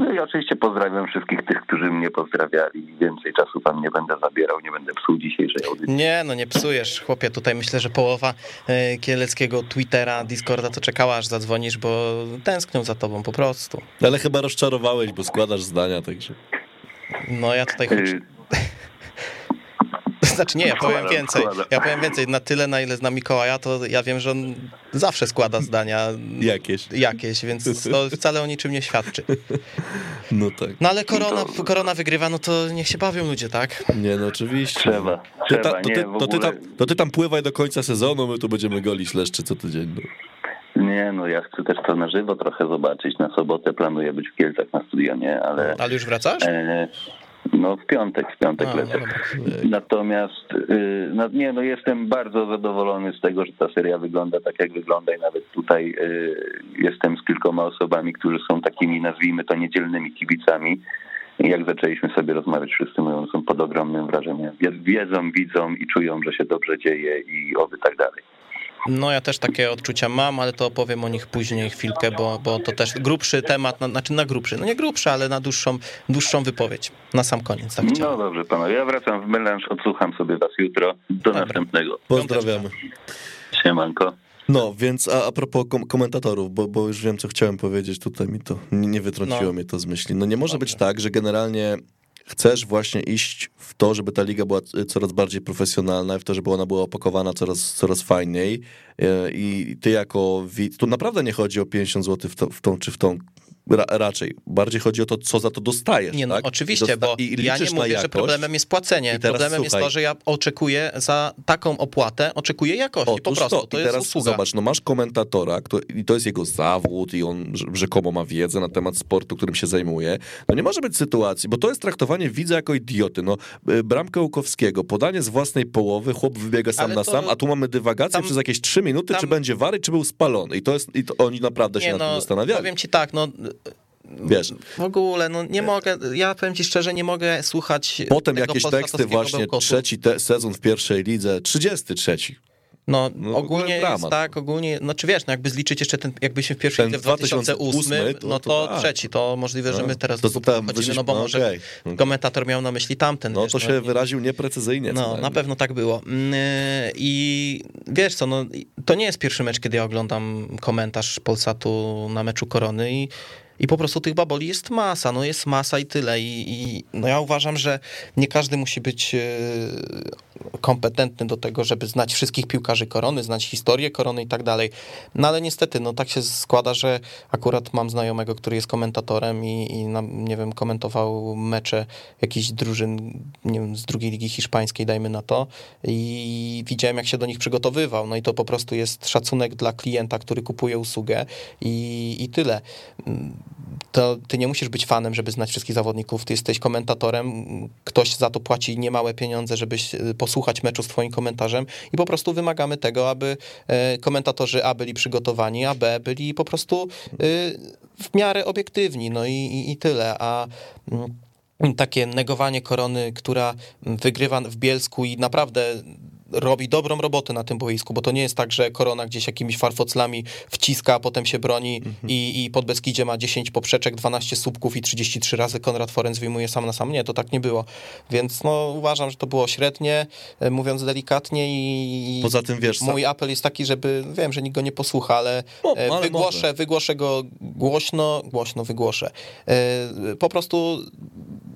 [SPEAKER 7] No i oczywiście pozdrawiam wszystkich tych, którzy mnie pozdrawiali. Więcej czasu wam nie będę zabierał, nie będę psuł dzisiejszej audycji.
[SPEAKER 1] Nie, no nie psujesz, chłopie. Tutaj myślę, że połowa e, kieleckiego Twittera, Discorda to czekała, aż zadzwonisz, bo tęsknią za tobą po prostu.
[SPEAKER 2] Ale chyba rozczarowałeś, bo składasz zdania, także...
[SPEAKER 1] No ja tutaj...
[SPEAKER 7] Y, <laughs>
[SPEAKER 1] Znaczy nie, ja powiem więcej. Ja powiem więcej. Na tyle, na ile znam Mikołaja, to ja wiem, że on zawsze składa zdania
[SPEAKER 2] Jakieś.
[SPEAKER 1] jakieś, więc to wcale o niczym nie świadczy. <laughs>
[SPEAKER 2] No tak.
[SPEAKER 1] No ale korona, korona wygrywa, no to niech się bawią ludzie, tak?
[SPEAKER 2] Nie, no oczywiście.
[SPEAKER 7] Trzeba,
[SPEAKER 2] Ty
[SPEAKER 7] trzeba,
[SPEAKER 2] ta, to,
[SPEAKER 7] nie,
[SPEAKER 2] ty, to, ty tam, to ty tam pływaj do końca sezonu, my tu będziemy golić leszczy co tydzień. No.
[SPEAKER 7] Nie, no ja chcę też to na żywo trochę zobaczyć. Na sobotę planuję być w Kielcach na stadionie, ale
[SPEAKER 1] Ale już wracasz?
[SPEAKER 7] e, no w piątek, w piątek
[SPEAKER 1] A, no
[SPEAKER 7] lecę.
[SPEAKER 1] dobra.
[SPEAKER 7] Natomiast y, no, nie, no jestem bardzo zadowolony z tego, że ta seria wygląda tak, jak wygląda i nawet tutaj y, jestem z kilkoma osobami, którzy są takimi, nazwijmy to, niedzielnymi kibicami. Jak zaczęliśmy sobie rozmawiać, wszyscy mówią, są pod ogromnym wrażeniem. Wie- Wiedzą, widzą i czują, że się dobrze dzieje i oby tak dalej.
[SPEAKER 1] No ja też takie odczucia mam, ale to opowiem o nich później chwilkę, bo, bo to też grubszy temat, na, znaczy na grubszy, no nie grubszy, ale na dłuższą, dłuższą wypowiedź. Na sam koniec, tak
[SPEAKER 7] No dobrze, panowie, ja wracam w melanż, odsłucham sobie was jutro. Do
[SPEAKER 1] Dobra.
[SPEAKER 7] następnego.
[SPEAKER 2] Pozdrawiamy.
[SPEAKER 7] Siemanko.
[SPEAKER 2] No, więc a, a propos kom komentatorów, bo, bo już wiem, co chciałem powiedzieć, tutaj mi to, nie, nie wytrąciło
[SPEAKER 1] No.
[SPEAKER 2] mnie to z myśli. No nie może być tak, że generalnie chcesz właśnie iść w to, żeby ta liga była c- coraz bardziej profesjonalna w to, żeby ona była opakowana coraz, coraz fajniej e, i ty jako widz, tu naprawdę nie chodzi o 50 zł w, to, w tą czy w tą, ra, raczej, bardziej chodzi o to, co za to dostajesz,
[SPEAKER 1] Nie, no
[SPEAKER 2] tak?
[SPEAKER 1] oczywiście,
[SPEAKER 2] Dosta-
[SPEAKER 1] bo ja nie mówię, że
[SPEAKER 2] jakość.
[SPEAKER 1] problemem jest płacenie. Problemem jest
[SPEAKER 2] słuchaj.
[SPEAKER 1] to, że ja oczekuję za taką opłatę, oczekuję jakości, po prostu.
[SPEAKER 2] to,
[SPEAKER 1] To, jest
[SPEAKER 2] teraz
[SPEAKER 1] usługa.
[SPEAKER 2] zobacz, no masz komentatora, który, i to jest jego zawód i on rz- rzekomo ma wiedzę na temat sportu, którym się zajmuje. No nie może być sytuacji, bo to jest traktowanie widza jako idioty. No, y, bramkę Łukowskiego, podanie z własnej połowy, chłop wybiega sam
[SPEAKER 1] Ale
[SPEAKER 2] na
[SPEAKER 1] to-
[SPEAKER 2] sam, a tu mamy dywagację
[SPEAKER 1] tam-
[SPEAKER 2] przez jakieś trzy minuty,
[SPEAKER 1] tam-
[SPEAKER 2] czy będzie wary, czy był spalony. I to jest, i to oni naprawdę się
[SPEAKER 1] Nie,
[SPEAKER 2] nad tym
[SPEAKER 1] no,
[SPEAKER 2] zastanawiali.
[SPEAKER 1] powiem ci tak, no
[SPEAKER 2] Wiesz,
[SPEAKER 1] w ogóle, no nie mogę, ja powiem ci szczerze, nie mogę słuchać
[SPEAKER 2] potem jakieś teksty właśnie,
[SPEAKER 1] bełkotu.
[SPEAKER 2] trzeci te, sezon w pierwszej lidze, 33.
[SPEAKER 1] No,
[SPEAKER 2] No,
[SPEAKER 1] ogólnie jest
[SPEAKER 2] dramat.
[SPEAKER 1] tak, ogólnie, no czy wiesz, no jakby zliczyć jeszcze ten, jakbyśmy w pierwszej
[SPEAKER 2] Ten
[SPEAKER 1] lidze w 2008,
[SPEAKER 2] 2008,
[SPEAKER 1] no
[SPEAKER 2] to
[SPEAKER 1] to,
[SPEAKER 2] tak.
[SPEAKER 1] trzeci, to możliwe, że
[SPEAKER 2] No,
[SPEAKER 1] my teraz
[SPEAKER 2] to
[SPEAKER 1] to,
[SPEAKER 2] tam wyszliśmy-
[SPEAKER 1] no bo
[SPEAKER 2] no
[SPEAKER 1] może
[SPEAKER 2] okej.
[SPEAKER 1] komentator miał na myśli tamten.
[SPEAKER 2] No
[SPEAKER 1] wiesz,
[SPEAKER 2] to się
[SPEAKER 1] nie-
[SPEAKER 2] wyraził nieprecyzyjnie.
[SPEAKER 1] No, na pewno tak było. Mm, I wiesz co, no, to nie jest pierwszy mecz, kiedy ja oglądam komentarz Polsatu na meczu Korony i, i po prostu tych baboli jest masa, no jest masa i tyle. I, i no ja uważam, że nie każdy musi być e, kompetentny do tego, żeby znać wszystkich piłkarzy Korony, znać historię Korony i tak dalej. No ale niestety, no tak się składa, że akurat mam znajomego, który jest komentatorem i, i nie wiem, komentował mecze jakichś drużyn, nie wiem, z drugiej ligi hiszpańskiej, dajmy na to, i widziałem, jak się do nich przygotowywał. No i to po prostu jest szacunek dla klienta, który kupuje usługę i, i tyle. To ty nie musisz być fanem, żeby znać wszystkich zawodników. Ty jesteś komentatorem, ktoś za to płaci niemałe pieniądze, żebyś e, posłuchać meczu z twoim komentarzem i po prostu wymagamy tego, aby e, komentatorzy A byli przygotowani, a B byli po prostu e, w miarę obiektywni. No i, i, i tyle. A mm, takie negowanie korony, która wygrywa w Bielsku i naprawdę robi dobrą robotę na tym boisku, bo to nie jest tak, że korona gdzieś jakimiś farfoclami wciska, a potem się broni i, i pod Beskidzie ma 10 poprzeczek, 12 słupków i 33 razy Konrad Forenc wyjmuje sam na sam. Nie, to tak nie było. Więc no uważam, że to było średnie, e, mówiąc delikatnie i
[SPEAKER 2] Poza tym, wiesz,
[SPEAKER 1] mój apel jest taki, żeby, wiem, że nikt go nie posłucha, ale,
[SPEAKER 2] No,
[SPEAKER 1] e,
[SPEAKER 2] ale
[SPEAKER 1] wygłoszę,
[SPEAKER 2] może.
[SPEAKER 1] wygłoszę go głośno, głośno wygłoszę. E, Po prostu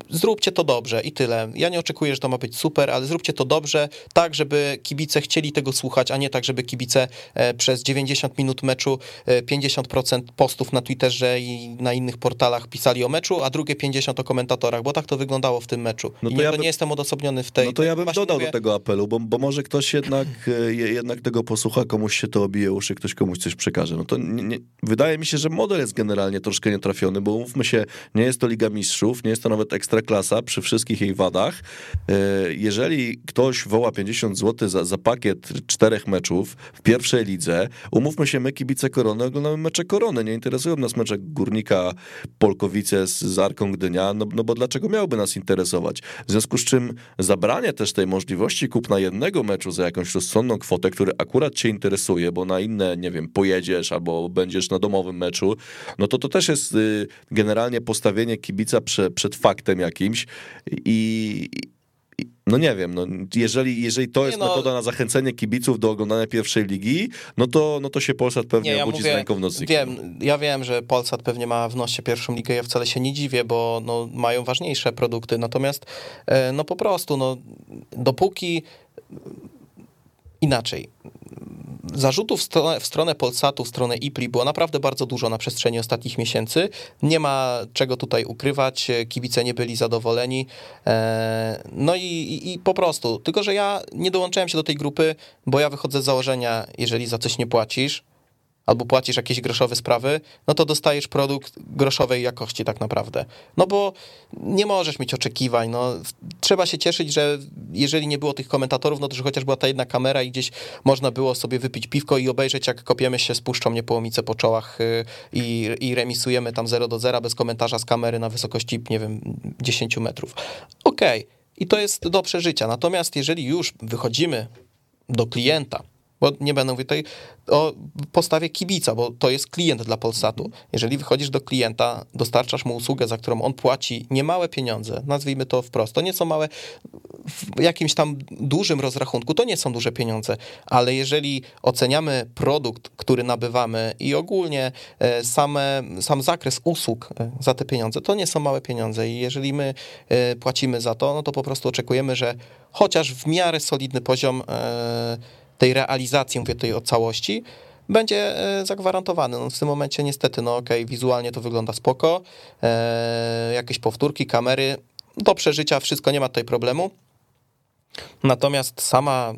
[SPEAKER 1] zróbcie to dobrze i tyle. Ja nie oczekuję, że to ma być super, ale zróbcie to dobrze, tak, żeby kibice chcieli tego słuchać, a nie tak, żeby kibice e, przez 90 minut meczu e, 50% postów na Twitterze i na innych portalach pisali o meczu, a drugie 50 o komentatorach, bo tak to wyglądało w tym meczu.
[SPEAKER 2] No to
[SPEAKER 1] nie,
[SPEAKER 2] ja bym-
[SPEAKER 1] nie jestem odosobniony w tej...
[SPEAKER 2] No to ja bym dodał
[SPEAKER 1] mówię-
[SPEAKER 2] do tego apelu, bo, bo może ktoś jednak, e, je- jednak tego posłucha, komuś się to obije uszy, ktoś komuś coś przekaże. No to nie, nie, wydaje mi się, że model jest generalnie troszkę nietrafiony, bo mówmy się, nie jest to Liga Mistrzów, nie jest to nawet ekstra Ekstraklasa przy wszystkich jej wadach. E, jeżeli ktoś woła 50 zł za, za pakiet czterech meczów w pierwszej lidze, umówmy się, my kibice Korony oglądamy mecze Korony, nie interesują nas mecze Górnika Polkowice z, z Arką Gdynia, no, no bo dlaczego miałoby nas interesować? W związku z czym zabranie też tej możliwości kupna jednego meczu za jakąś rozsądną kwotę, który akurat cię interesuje, bo na inne, nie wiem, pojedziesz albo będziesz na domowym meczu, no to to też jest y, generalnie postawienie kibica prze, przed faktem jakimś. I, no nie wiem, no jeżeli, jeżeli to jest no, metoda na zachęcenie kibiców do oglądania pierwszej ligi, no to, no to się Polsat pewnie nie, ja obudzi mówię, z ręką w nocniku.
[SPEAKER 1] Wiem, ja wiem, że Polsat pewnie ma w nosie pierwszą ligę, ja wcale się nie dziwię, bo no, mają ważniejsze produkty, natomiast e, no po prostu, no dopóki inaczej, zarzutów w stronę, w stronę Polsatu, w stronę IPLI było naprawdę bardzo dużo na przestrzeni ostatnich miesięcy. Nie ma czego tutaj ukrywać, kibice nie byli zadowoleni. E, no i, i, i po prostu, tylko że ja nie dołączałem się do tej grupy, bo ja wychodzę z założenia, jeżeli za coś nie płacisz, albo płacisz jakieś groszowe sprawy, no to dostajesz produkt groszowej jakości tak naprawdę. No bo nie możesz mieć oczekiwań, no trzeba się cieszyć, że jeżeli nie było tych komentatorów, no to że chociaż była ta jedna kamera i gdzieś można było sobie wypić piwko i obejrzeć jak kopiemy się z puszczą niepołomice po czołach y, i, i remisujemy tam 0 do 0 bez komentarza z kamery na wysokości, nie wiem, 10 metrów. Okej, okay. i to jest do przeżycia. Natomiast jeżeli już wychodzimy do klienta, bo nie będę mówił tutaj o postawie kibica, bo to jest klient dla Polsatu. Jeżeli wychodzisz do klienta, dostarczasz mu usługę, za którą on płaci niemałe pieniądze, nazwijmy to wprost, to nie są małe, w jakimś tam dużym rozrachunku, to nie są duże pieniądze, ale jeżeli oceniamy produkt, który nabywamy i ogólnie e, same, sam zakres usług e, za te pieniądze, to nie są małe pieniądze i jeżeli my e, płacimy za to, no to po prostu oczekujemy, że chociaż w miarę solidny poziom tej realizacji, mówię tutaj o całości, będzie e, zagwarantowany. No w tym momencie niestety, no okej, okay, wizualnie to wygląda spoko, e, jakieś powtórki, kamery, do przeżycia wszystko, nie ma tutaj problemu. Natomiast sama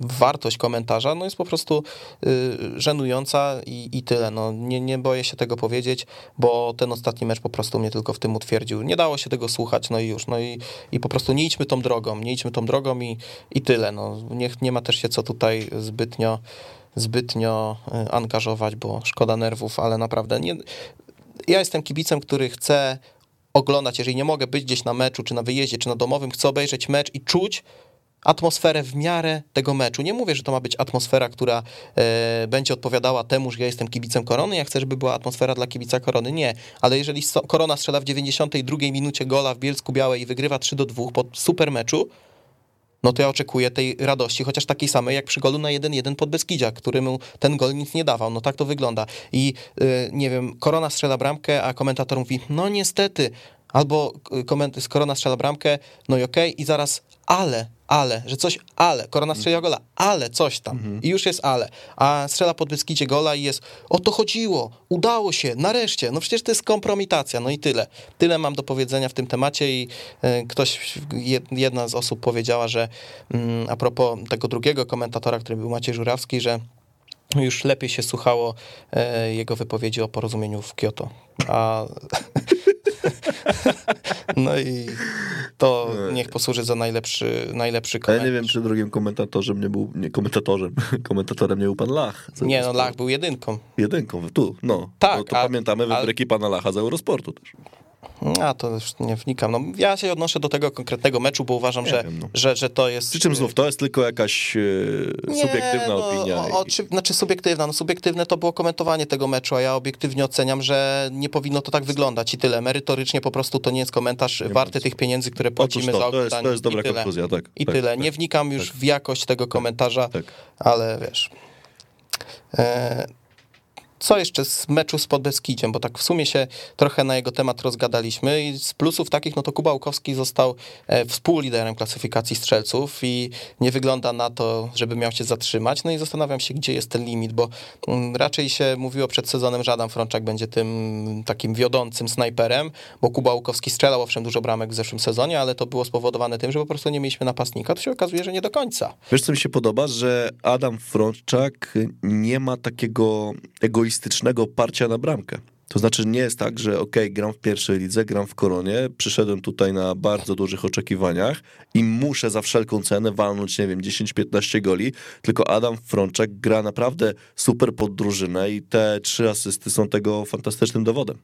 [SPEAKER 1] wartość komentarza no jest po prostu y, żenująca i, i tyle. No, nie, nie boję się tego powiedzieć, bo ten ostatni mecz po prostu mnie tylko w tym utwierdził. Nie dało się tego słuchać, no i już. No i, i po prostu nie idźmy tą drogą, nie idźmy tą drogą i, i tyle. No, nie, nie ma też się co tutaj zbytnio zbytnio y, angażować, bo szkoda nerwów, ale naprawdę nie... Ja jestem kibicem, który chce oglądać, jeżeli nie mogę być gdzieś na meczu, czy na wyjeździe, czy na domowym, chcę obejrzeć mecz i czuć, atmosferę w miarę tego meczu. Nie mówię, że to ma być atmosfera, która e, będzie odpowiadała temu, że ja jestem kibicem Korony, ja chcę, żeby była atmosfera dla kibica Korony. Nie, ale jeżeli Korona strzela w 92 minucie gola w Bielsku Białej i wygrywa 3 do 2 po super meczu, no to ja oczekuję tej radości, chociaż takiej samej jak przy golu na 1-1 pod Beskidzia, któremu ten gol nic nie dawał. No tak to wygląda. I yy, nie wiem, Korona strzela bramkę, a komentator mówi, no niestety, albo y, koment- Korona strzela bramkę, no i okej, okay, i zaraz ale, ale, że coś, ale, Korona strzeliła gola, ale coś tam mhm. i już jest ale, a strzela pod Beskidzie gola i jest, o to chodziło, udało się, nareszcie, no przecież to jest kompromitacja, no i tyle. Tyle mam do powiedzenia w tym temacie i y, ktoś, jedna z osób powiedziała, że mm, a propos tego drugiego komentatora, który był Maciej Żurawski, że już lepiej się słuchało e, jego wypowiedzi o porozumieniu w Kyoto. A <laughs> <laughs> no i to niech posłuży za najlepszy, najlepszy komentarz.
[SPEAKER 2] Ja nie wiem, czy drugim komentatorem nie był, nie komentatorem, <laughs> komentatorem nie był pan Lach.
[SPEAKER 1] Nie, no Lach był jedynką.
[SPEAKER 2] Jedynką, tu, no.
[SPEAKER 1] Tak.
[SPEAKER 2] To, to a, pamiętamy wybryki a... pana Lacha z Eurosportu też.
[SPEAKER 1] A to już nie wnikam. No, ja się odnoszę do tego konkretnego meczu, bo uważam, że, no. że, że to jest.
[SPEAKER 2] Przy czym znów to jest tylko jakaś e, nie, subiektywna no, opinia. O,
[SPEAKER 1] o, czy, znaczy subiektywna. No, subiektywne to było komentowanie tego meczu, a ja obiektywnie oceniam, że nie powinno to tak wyglądać i tyle. Merytorycznie po prostu to nie jest komentarz nie warty tych pieniędzy, które płacimy
[SPEAKER 2] to,
[SPEAKER 1] za oglądanie.
[SPEAKER 2] To jest, to jest dobra konkluzja, tak.
[SPEAKER 1] I
[SPEAKER 2] tak,
[SPEAKER 1] tyle.
[SPEAKER 2] Tak,
[SPEAKER 1] nie wnikam już tak. w jakość tego komentarza, tak, ale wiesz. E, co jeszcze z meczu z Podbeskidziem, bo tak w sumie się trochę na jego temat rozgadaliśmy i z plusów takich, no to Kuba Łukowski został e, współliderem klasyfikacji strzelców i nie wygląda na to, żeby miał się zatrzymać, no i zastanawiam się, gdzie jest ten limit, bo mm, raczej się mówiło przed sezonem, że Adam Frączak będzie tym takim wiodącym snajperem, bo Kuba Łukowski strzelał owszem dużo bramek w zeszłym sezonie, ale to było spowodowane tym, że po prostu nie mieliśmy napastnika, to się okazuje, że nie do końca.
[SPEAKER 2] Wiesz, co mi się podoba, że Adam Frączak nie ma takiego egoistycznego egoistycznego parcia na bramkę. To znaczy nie jest tak, że ok, gram w pierwszej lidze, gram w koronie, przyszedłem tutaj na bardzo dużych oczekiwaniach i muszę za wszelką cenę walnąć, nie wiem, 10-15 goli, tylko Adam Frączek gra naprawdę super pod drużynę i te trzy asysty są tego fantastycznym dowodem.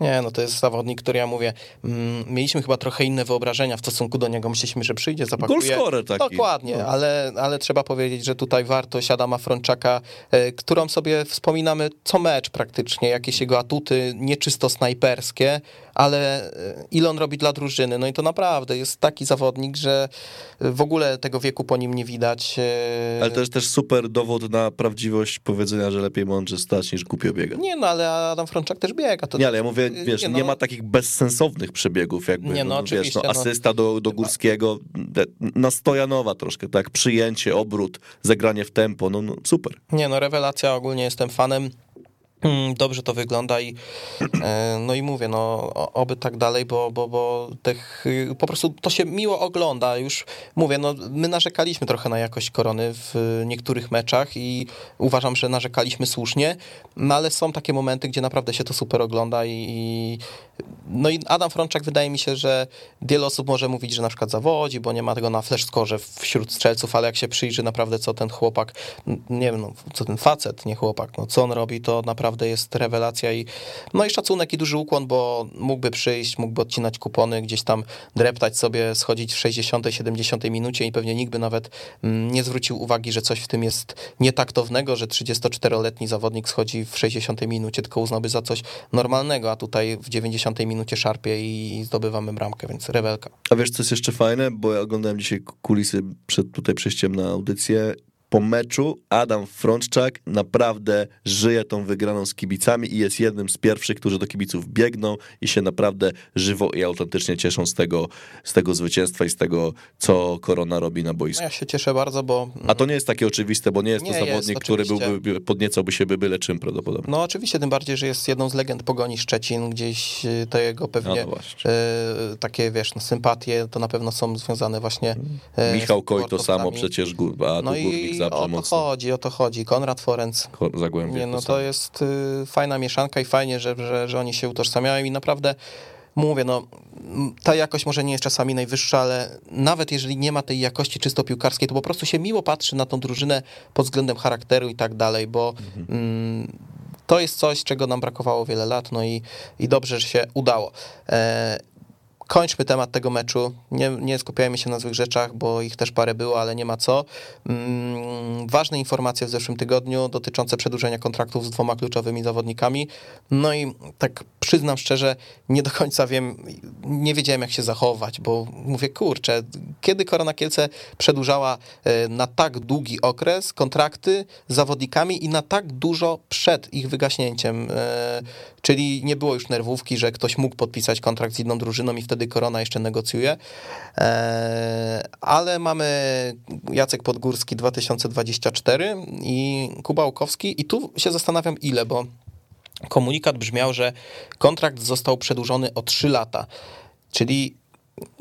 [SPEAKER 1] Nie, no to jest zawodnik, który ja mówię, mm, mieliśmy chyba trochę inne wyobrażenia w stosunku do niego. Myśleliśmy, że przyjdzie, zapakuje.
[SPEAKER 2] Goal taki.
[SPEAKER 1] Dokładnie,
[SPEAKER 2] no.
[SPEAKER 1] ale, ale trzeba powiedzieć, że tutaj wartość Adama Frączaka, e, którą sobie wspominamy co mecz praktycznie, jakieś jego atuty nieczysto snajperskie, ale e, ile on robi dla drużyny. No i to naprawdę jest taki zawodnik, że w ogóle tego wieku po nim nie widać. e,
[SPEAKER 2] Ale to jest też super dowód na prawdziwość powiedzenia, że lepiej mądrze stać niż głupio biegać.
[SPEAKER 1] Nie, no ale Adam Frączak też biega. To,
[SPEAKER 2] Nie, ale ja mówię, wiesz,
[SPEAKER 1] nie,
[SPEAKER 2] nie,
[SPEAKER 1] no.
[SPEAKER 2] ma takich bezsensownych przebiegów, jakby,
[SPEAKER 1] Nie, no
[SPEAKER 2] no, wiesz, no,
[SPEAKER 1] no.
[SPEAKER 2] asysta do, do Górskiego, de- na Stojanowa troszkę, tak, przyjęcie, obrót, zagranie w tempo, no, no super.
[SPEAKER 1] Nie no, rewelacja, ogólnie jestem fanem. Mm, Dobrze to wygląda i e, no i mówię, no oby tak dalej, bo, bo, bo tych, y, po prostu to się miło ogląda. Już mówię, no my narzekaliśmy trochę na jakość korony w niektórych meczach i uważam, że narzekaliśmy słusznie, no ale są takie momenty, gdzie naprawdę się to super ogląda i, i no i Adam Frączak wydaje mi się, że wiele osób może mówić, że na przykład zawodzi, bo nie ma tego na flash score wśród strzelców, ale jak się przyjrzy naprawdę co ten chłopak, nie wiem, no, co ten facet, nie chłopak, no co on robi, to naprawdę jest rewelacja i no i szacunek i duży ukłon, bo mógłby przyjść, mógłby odcinać kupony, gdzieś tam dreptać sobie, schodzić w 60, 70 minucie i pewnie nikt by nawet mm, nie zwrócił uwagi, że coś w tym jest nietaktownego, że 34-letni zawodnik schodzi w 60 minucie, tylko uznałby za coś normalnego, a tutaj w 90 minucie szarpie i zdobywamy bramkę, więc rewelka.
[SPEAKER 2] A wiesz, co jest jeszcze fajne? Bo ja oglądałem dzisiaj kulisy przed tutaj przejściem na audycję. Po meczu Adam Frączczak naprawdę żyje tą wygraną z kibicami i jest jednym z pierwszych, którzy do kibiców biegną i się naprawdę żywo i autentycznie cieszą z tego, z tego zwycięstwa i z tego, co Korona robi na
[SPEAKER 1] No
[SPEAKER 2] boisku.
[SPEAKER 1] ja się cieszę bardzo, bo
[SPEAKER 2] A to nie jest takie oczywiste, bo nie jest to
[SPEAKER 1] Nie jest,
[SPEAKER 2] zawodnik, który
[SPEAKER 1] oczywiście.
[SPEAKER 2] byłby, podniecałby się by byle czym prawdopodobnie.
[SPEAKER 1] No oczywiście, tym bardziej, że jest jedną z legend Pogoni Szczecin, gdzieś y, te jego
[SPEAKER 2] No,
[SPEAKER 1] pewnie
[SPEAKER 2] no właśnie.
[SPEAKER 1] y, takie, wiesz, no, sympatie to na pewno są związane właśnie y,
[SPEAKER 2] Michał Koj to samo przecież, a
[SPEAKER 1] No
[SPEAKER 2] Górnik
[SPEAKER 1] i
[SPEAKER 2] Zabrze
[SPEAKER 1] o to
[SPEAKER 2] mocno.
[SPEAKER 1] chodzi, o to chodzi. Konrad Forenc.
[SPEAKER 2] Zagłębie
[SPEAKER 1] Nie, no
[SPEAKER 2] to
[SPEAKER 1] jest y, fajna mieszanka i fajnie, że, że, że oni się utożsamiają i naprawdę mówię, no ta jakość może nie jest czasami najwyższa, ale nawet jeżeli nie ma tej jakości czysto piłkarskiej, to po prostu się miło patrzy na tą drużynę pod względem charakteru i tak dalej, bo mm, to jest coś, czego nam brakowało wiele lat, no i, i dobrze, że się udało. E, kończmy temat tego meczu. Nie, nie skupiajmy się na złych rzeczach, bo ich też parę było, ale nie ma co. Mm, ważne informacje w zeszłym tygodniu dotyczące przedłużenia kontraktów z dwoma kluczowymi zawodnikami. No i tak przyznam szczerze, nie do końca wiem, nie wiedziałem jak się zachować, bo mówię, kurczę, kiedy Korona Kielce przedłużała e, na tak długi okres kontrakty z zawodnikami i na tak dużo przed ich wygaśnięciem, e, czyli nie było już nerwówki, że ktoś mógł podpisać kontrakt z inną drużyną i wtedy Korona jeszcze negocjuje, E, ale mamy Jacek Podgórski 2024 i Kuba Łukowski. I tu się zastanawiam ile, bo komunikat brzmiał, że kontrakt został przedłużony o 3 lata, czyli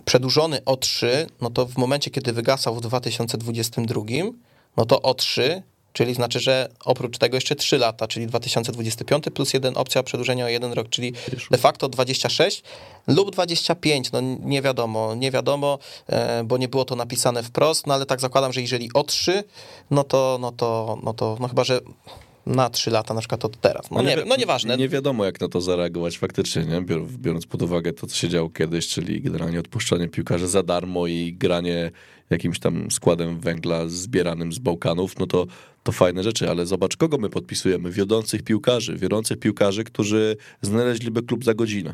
[SPEAKER 1] przedłużony o 3, no to w momencie, kiedy wygasał w 2022, no to o 3, czyli znaczy, że oprócz tego jeszcze 3 lata, czyli 2025 plus jeden opcja przedłużenia o jeden rok, czyli de facto 26 lub 25, no nie wiadomo, nie wiadomo, e, bo nie było to napisane wprost, no ale tak zakładam, że jeżeli o 3, no to, no to, no to, no chyba, że na 3 lata na przykład od teraz, no nie
[SPEAKER 2] wi-
[SPEAKER 1] wiem, no nieważne.
[SPEAKER 2] Nie wiadomo, jak na to zareagować faktycznie, nie? Bior- biorąc pod uwagę to, co się działo kiedyś, czyli generalnie odpuszczanie piłkarzy za darmo i granie jakimś tam składem węgla zbieranym z Bałkanów, no to, to fajne rzeczy, ale zobacz, kogo my podpisujemy? Wiodących piłkarzy, wiodących piłkarzy, którzy znaleźliby klub za godzinę.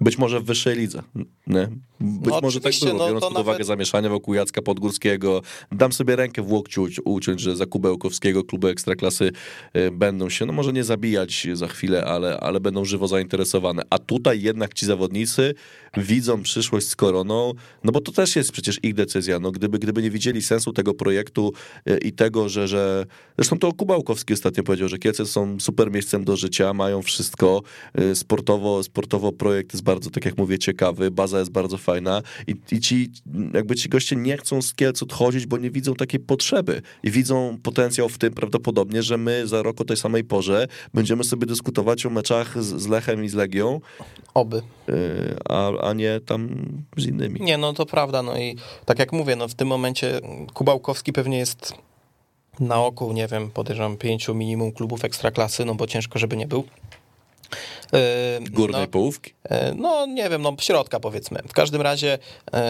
[SPEAKER 2] Być może w wyższej lidze. Nie? Być
[SPEAKER 1] No
[SPEAKER 2] może tak było,
[SPEAKER 1] no
[SPEAKER 2] biorąc pod uwagę
[SPEAKER 1] nawet-
[SPEAKER 2] zamieszania wokół Jacka Podgórskiego. Dam sobie rękę w łokciu uci- uciąć, że za Kubełkowskiego kluby Ekstraklasy y, będą się, no może nie zabijać za chwilę, ale, ale będą żywo zainteresowane. A tutaj jednak ci zawodnicy widzą przyszłość z Koroną, no bo to też jest przecież ich decyzja. No gdyby, gdyby nie widzieli sensu tego projektu y, i tego, że, że... Zresztą to Kubałkowski ostatnio powiedział, że Kielce są super miejscem do życia, mają wszystko y, sportowo, sportowo pro projekt jest bardzo, tak jak mówię, ciekawy, baza jest bardzo fajna i, i ci, jakby ci goście nie chcą z Kielc odchodzić, bo nie widzą takiej potrzeby i widzą potencjał w tym prawdopodobnie, że my za rok o tej samej porze będziemy sobie dyskutować o meczach z, z Lechem i z Legią.
[SPEAKER 1] Oby.
[SPEAKER 2] Y, a, a nie tam z innymi.
[SPEAKER 1] Nie, no to prawda, no i tak jak mówię, no w tym momencie Kubałkowski pewnie jest na oku, nie wiem, podejrzewam pięciu minimum klubów ekstraklasy, no bo ciężko, żeby nie był.
[SPEAKER 2] Yy, Górnej
[SPEAKER 1] no,
[SPEAKER 2] połówki?
[SPEAKER 1] Yy, no nie wiem, no środka powiedzmy. W każdym razie yy,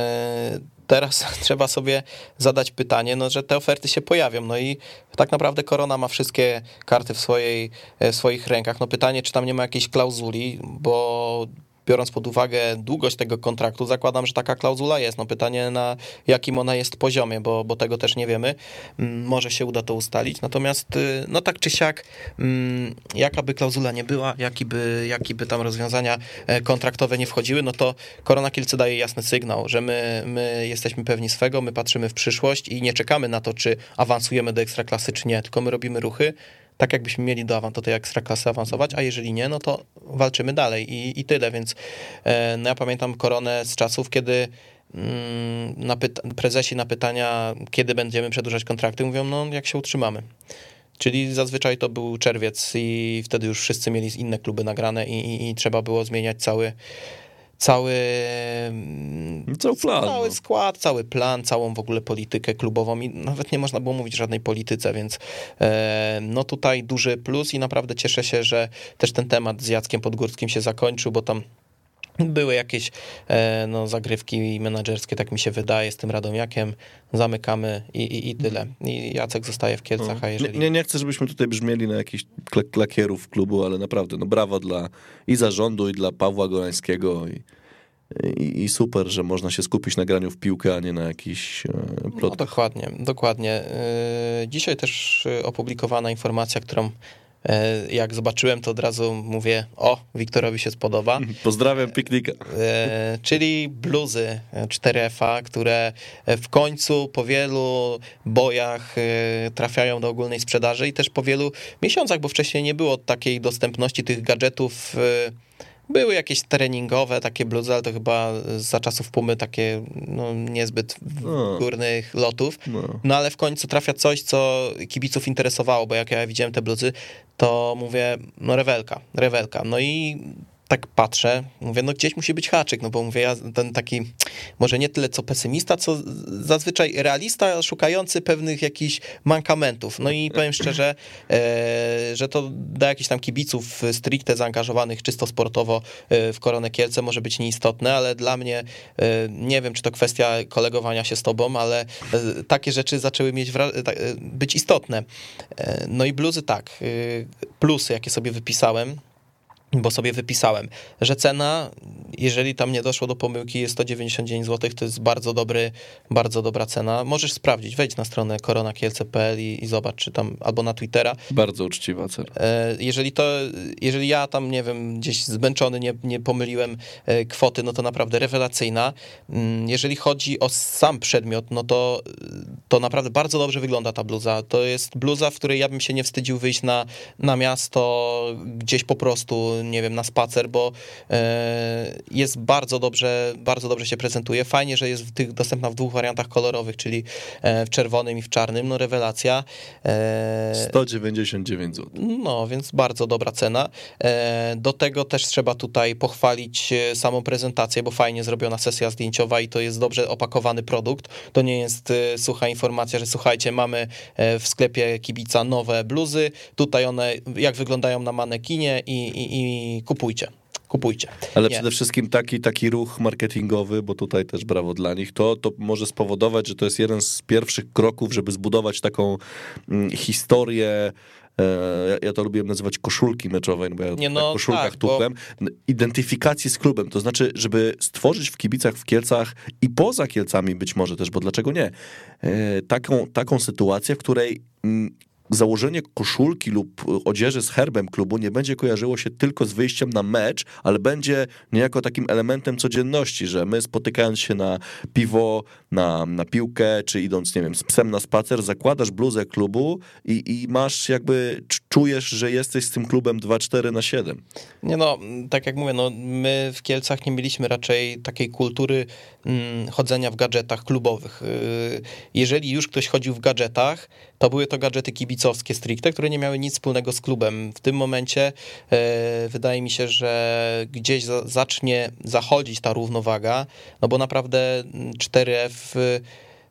[SPEAKER 1] teraz <laughs> trzeba sobie zadać pytanie, no, że te oferty się pojawią. No i tak naprawdę Korona ma wszystkie karty w, swojej, w swoich rękach. No pytanie, czy tam nie ma jakiejś klauzuli, bo biorąc pod uwagę długość tego kontraktu, zakładam, że taka klauzula jest. No pytanie na jakim ona jest poziomie, bo, bo tego też nie wiemy. Mm, może się uda to ustalić. Natomiast y, no tak czy siak, mm, jaka by klauzula nie była, jaki by, jaki by tam rozwiązania e, kontraktowe nie wchodziły, no to Korona Kielce daje jasny sygnał, że my, my jesteśmy pewni swego, my patrzymy w przyszłość i nie czekamy na to, czy awansujemy do ekstraklasy, czy nie, tylko my robimy ruchy, tak jakbyśmy mieli do, do tej ekstraklasy awansować, a jeżeli nie, no to walczymy dalej i, i tyle, więc e, no ja pamiętam koronę z czasów, kiedy mm, na prezesi na pytania, kiedy będziemy przedłużać kontrakty, mówią, no jak się utrzymamy. Czyli zazwyczaj to był czerwiec i wtedy już wszyscy mieli inne kluby nagrane i, i, i trzeba było zmieniać cały, cały,
[SPEAKER 2] no, cały, plan,
[SPEAKER 1] cały
[SPEAKER 2] no.
[SPEAKER 1] skład, cały plan, całą w ogóle politykę klubową i nawet nie można było mówić o żadnej polityce, więc e, no tutaj duży plus i naprawdę cieszę się, że też ten temat z Jackiem Podgórskim się zakończył, bo tam były jakieś e, no, zagrywki menedżerskie, tak mi się wydaje, z tym Radomiakiem. Zamykamy i, i, i tyle. I Jacek zostaje w Kielcach,
[SPEAKER 2] no.
[SPEAKER 1] a jeżeli...
[SPEAKER 2] Nie, nie chcę, żebyśmy tutaj brzmieli na jakichś klakierów klubu, ale naprawdę, no brawo dla i zarządu, i dla Pawła Golańskiego i, i, i, super, że można się skupić na graniu w piłkę, a nie na jakiś
[SPEAKER 1] no, dokładnie, dokładnie. Dzisiaj też opublikowana informacja, którą E, jak zobaczyłem, to od razu mówię, o, Wiktorowi się spodoba. <laughs>
[SPEAKER 2] Pozdrawiam piknika.
[SPEAKER 1] E, czyli bluzy 4FA, które w końcu po wielu bojach e, trafiają do ogólnej sprzedaży i też po wielu miesiącach, bo wcześniej nie było takiej dostępności tych gadżetów były jakieś treningowe takie bluzy, ale to chyba za czasów Pumy takie no, niezbyt no. górnych lotów. No. no. ale w końcu trafia coś, co kibiców interesowało, bo jak ja widziałem te bluzy, to mówię, no rewelka, rewelka. No i tak patrzę, mówię, no gdzieś musi być haczyk, no bo mówię, ja ten taki, może nie tyle co pesymista, co zazwyczaj realista, szukający pewnych jakichś mankamentów. No i powiem szczerze, e, że to dla jakichś tam kibiców stricte zaangażowanych czysto sportowo e, w Koronę Kielce może być nieistotne, ale dla mnie, e, nie wiem, czy to kwestia kolegowania się z tobą, ale takie rzeczy zaczęły mieć być istotne. No i bluzy tak, plusy, jakie sobie wypisałem, bo sobie wypisałem, że cena, jeżeli tam nie doszło do pomyłki, jest 199 zł, to jest bardzo dobry, bardzo dobra cena. Możesz sprawdzić, wejdź na stronę koronakielce.pl i, i zobacz, czy tam, albo na Twittera.
[SPEAKER 2] Bardzo uczciwa cena.
[SPEAKER 1] E, jeżeli to, jeżeli ja tam, nie wiem, gdzieś zmęczony, nie, nie pomyliłem e, kwoty, no to naprawdę rewelacyjna. Mm, jeżeli chodzi o sam przedmiot, no to, to naprawdę bardzo dobrze wygląda ta bluza. To jest bluza, w której ja bym się nie wstydził wyjść na, na miasto, gdzieś po prostu nie wiem, na spacer, bo e, jest bardzo dobrze, bardzo dobrze się prezentuje. Fajnie, że jest w tych, dostępna w dwóch wariantach kolorowych, czyli e, w czerwonym i w czarnym. No rewelacja.
[SPEAKER 2] 199 zł.
[SPEAKER 1] No, więc bardzo dobra cena. E, do tego też trzeba tutaj pochwalić samą prezentację, bo fajnie zrobiona sesja zdjęciowa i to jest dobrze opakowany produkt. To nie jest sucha informacja, że słuchajcie, mamy w sklepie kibica nowe bluzy. Tutaj one, jak wyglądają na manekinie i, i, i kupujcie. Kupujcie.
[SPEAKER 2] Ale przede wszystkim taki, taki ruch marketingowy, bo tutaj też brawo dla nich, to, to może spowodować, że to jest jeden z pierwszych kroków, żeby zbudować taką mm, historię e, ja to lubiłem nazywać koszulki meczowe, bo ja Nie, no, koszulkach tak, tupłem, bo... identyfikacji z klubem, to znaczy, żeby stworzyć w kibicach w Kielcach i poza Kielcami być może też, bo dlaczego nie, e, taką, taką sytuację, w której mm, założenie koszulki lub odzieży z herbem klubu nie będzie kojarzyło się tylko z wyjściem na mecz, ale będzie niejako takim elementem codzienności, że my spotykając się na piwo, na, na piłkę, czy idąc, nie wiem, z psem na spacer, zakładasz bluzę klubu i, i masz jakby, czujesz, że jesteś z tym klubem 2-4 na 7.
[SPEAKER 1] Nie no, tak jak mówię, no my w Kielcach nie mieliśmy raczej takiej kultury mm, chodzenia w gadżetach klubowych. Y, jeżeli już ktoś chodził w gadżetach, to były to gadżety kibicowskie stricte, które nie miały nic wspólnego z klubem. W tym momencie e, wydaje mi się, że gdzieś za, zacznie zachodzić ta równowaga, no bo naprawdę 4F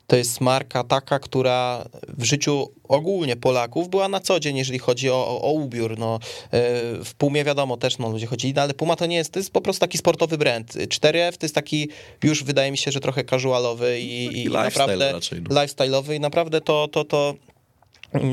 [SPEAKER 1] to jest marka taka, która w życiu ogólnie Polaków była na co dzień, jeżeli chodzi o, o, o ubiór. No, e, w Pumie wiadomo też no, ludzie chodzili, no, ale Puma to nie jest, to jest po prostu taki sportowy brand. 4F to jest taki już wydaje mi się, że trochę casualowy i, i naprawdę raczej, no. lifestyle'owy i naprawdę to, to, to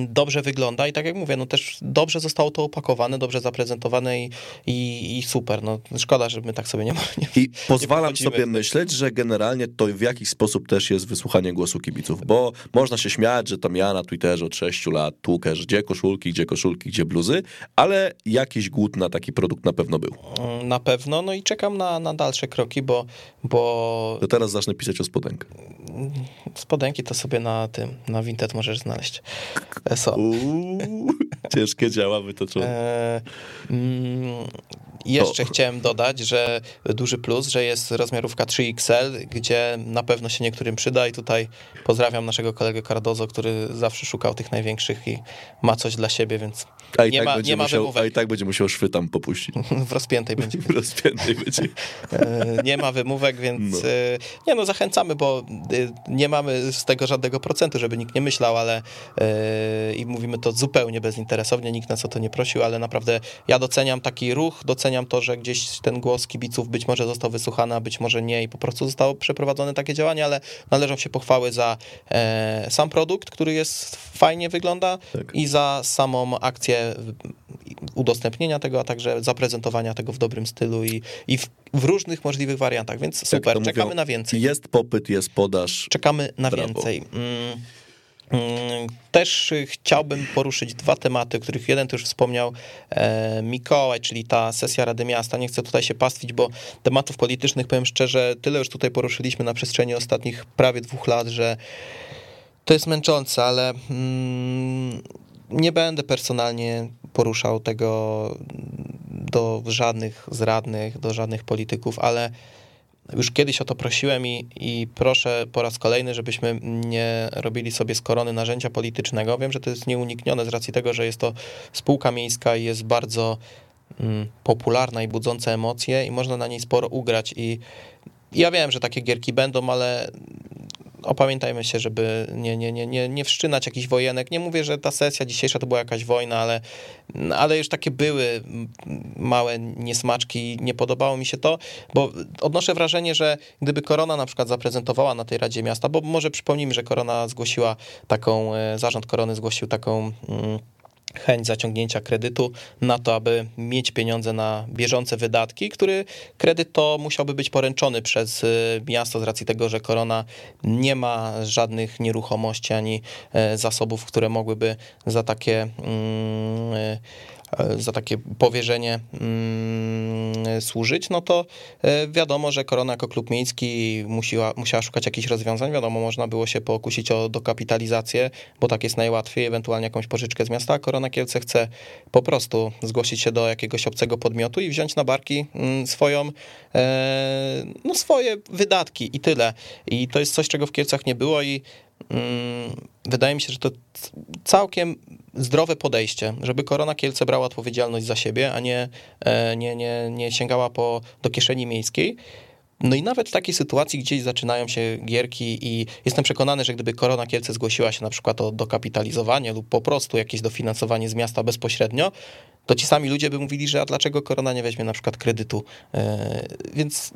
[SPEAKER 1] dobrze wygląda i tak jak mówię, no też dobrze zostało to opakowane, dobrze zaprezentowane i, i, i super. No, szkoda, że my tak sobie nie, <laughs> nie
[SPEAKER 2] I pozwalam nie sobie myśleć, że generalnie to w jakiś sposób też jest wysłuchanie głosu kibiców, bo można się śmiać, że tam ja na Twitterze od 6 lat tłukę, że gdzie koszulki, gdzie koszulki, gdzie bluzy, ale jakiś głód na taki produkt na pewno był.
[SPEAKER 1] Na pewno, no i czekam na, na dalsze kroki, bo... bo...
[SPEAKER 2] To teraz zacznę pisać o spodenkę.
[SPEAKER 1] Spodenki to sobie na tym, na Vinted możesz znaleźć.
[SPEAKER 2] ESO. Uuu, ciężkie działa wytoczone. E,
[SPEAKER 1] mm, jeszcze chciałem dodać, że duży plus, że jest rozmiarówka 3XL, gdzie na pewno się niektórym przyda i tutaj pozdrawiam naszego kolegę Cardozo, który zawsze szukał tych największych i ma coś dla siebie, więc
[SPEAKER 2] a i nie, tak ma, nie ma musiał, A i tak będzie musiał szwy tam popuścić. <laughs>
[SPEAKER 1] w rozpiętej <laughs> będzie.
[SPEAKER 2] w rozpiętej będzie. <laughs>
[SPEAKER 1] E, nie ma wymówek, więc no. E, nie no, zachęcamy, bo e, nie mamy z tego żadnego procentu, żeby nikt nie myślał, ale i mówimy to zupełnie bezinteresownie, nikt nas o to nie prosił, ale naprawdę ja doceniam taki ruch, doceniam to, że gdzieś ten głos kibiców być może został wysłuchany, a być może nie i po prostu zostało przeprowadzone takie działanie, ale należą się pochwały za sam produkt, który jest fajnie wygląda tak. i za samą akcję udostępnienia tego, a także zaprezentowania tego w dobrym stylu i, i w, w różnych możliwych wariantach, więc super, czekamy mówią, na więcej.
[SPEAKER 2] Jest popyt, jest podaż.
[SPEAKER 1] Czekamy na Brawo. więcej. Mm. Mm też chciałbym poruszyć dwa tematy, których jeden to już wspomniał e, Mikołaj, czyli ta sesja Rady Miasta. Nie chcę tutaj się pastwić, bo tematów politycznych, powiem szczerze, tyle już tutaj poruszyliśmy na przestrzeni ostatnich prawie dwóch lat, że to jest męczące, ale mm, nie będę personalnie poruszał tego do żadnych zradnych, do żadnych polityków, ale już kiedyś o to prosiłem i, i proszę po raz kolejny, żebyśmy nie robili sobie z korony narzędzia politycznego. Wiem, że to jest nieuniknione z racji tego, że jest to spółka miejska i jest bardzo mm, popularna i budząca emocje i można na niej sporo ugrać i ja wiem, że takie gierki będą, ale opamiętajmy się, żeby nie, nie, nie, nie, nie wszczynać jakichś wojenek. Nie mówię, że ta sesja dzisiejsza to była jakaś wojna, ale, ale już takie były małe niesmaczki i nie podobało mi się to, bo odnoszę wrażenie, że gdyby Korona na przykład zaprezentowała na tej Radzie Miasta, bo może przypomnijmy, że Korona zgłosiła taką, e, zarząd Korony zgłosił taką mm, chęć zaciągnięcia kredytu na to, aby mieć pieniądze na bieżące wydatki, który kredyt to musiałby być poręczony przez y, miasto z racji tego, że korona nie ma żadnych nieruchomości ani e, zasobów, które mogłyby za takie mm, y, E, za takie powierzenie mm, służyć, no to e, wiadomo, że Korona jako klub miejski musiała, musiała szukać jakichś rozwiązań. Wiadomo, można było się pokusić o dokapitalizację, bo tak jest najłatwiej, ewentualnie jakąś pożyczkę z miasta. Korona Kielce chce po prostu zgłosić się do jakiegoś obcego podmiotu i wziąć na barki mm, swoją, e, no swoje wydatki i tyle. I to jest coś, czego w Kielcach nie było i wydaje mi się, że to całkiem zdrowe podejście, żeby Korona Kielce brała odpowiedzialność za siebie, a nie, e, nie, nie, nie sięgała po, do kieszeni miejskiej. No i nawet w takiej sytuacji gdzieś zaczynają się gierki i jestem przekonany, że gdyby Korona Kielce zgłosiła się na przykład o dokapitalizowanie lub po prostu jakieś dofinansowanie z miasta bezpośrednio, to ci sami ludzie by mówili, że a dlaczego korona nie weźmie na przykład kredytu. E, więc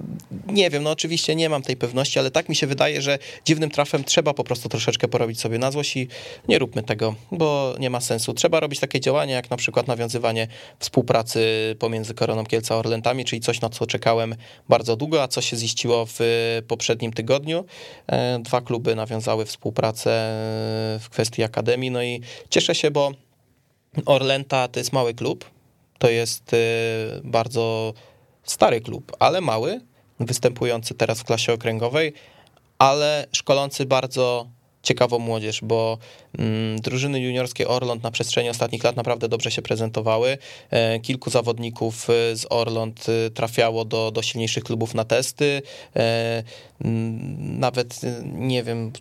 [SPEAKER 1] nie wiem, no oczywiście nie mam tej pewności, ale tak mi się wydaje, że dziwnym trafem trzeba po prostu troszeczkę porobić sobie na złość i nie róbmy tego, bo nie ma sensu. Trzeba robić takie działania, jak na przykład nawiązywanie współpracy pomiędzy Koroną Kielca a Orlentami, czyli coś, na co czekałem bardzo długo, a co się ziściło w poprzednim tygodniu. Dwa kluby nawiązały współpracę w kwestii akademii, no i cieszę się, bo Orlenta to jest mały klub, to jest bardzo stary klub, ale mały, występujący teraz w klasie okręgowej, ale szkolący bardzo ciekawą młodzież, bo mm, drużyny juniorskie Orląt na przestrzeni ostatnich lat naprawdę dobrze się prezentowały. E, kilku zawodników e, z Orląt e, trafiało do, do silniejszych klubów na testy. Nawet nie wiem,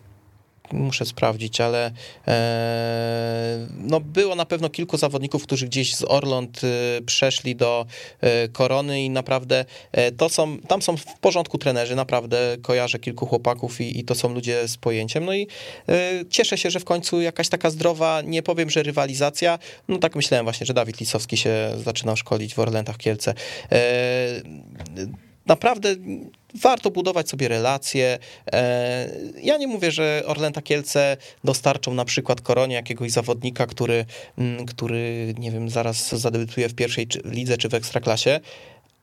[SPEAKER 1] muszę sprawdzić, ale e, no było na pewno kilku zawodników, którzy gdzieś z Orląt e, przeszli do e, Korony i naprawdę to są, tam są w porządku trenerzy, naprawdę kojarzę kilku chłopaków i, i to są ludzie z pojęciem, no i cieszę się, że w końcu jakaś taka zdrowa, nie powiem, że rywalizacja, no tak myślałem właśnie, że Dawid Lisowski się zaczynał szkolić w Orlętach Kielce naprawdę warto budować sobie relacje. E, ja nie mówię, że Orlęta Kielce dostarczą na przykład Koronie jakiegoś zawodnika, który, mm, który nie wiem, zaraz zadebiutuje w pierwszej lidze czy w ekstraklasie,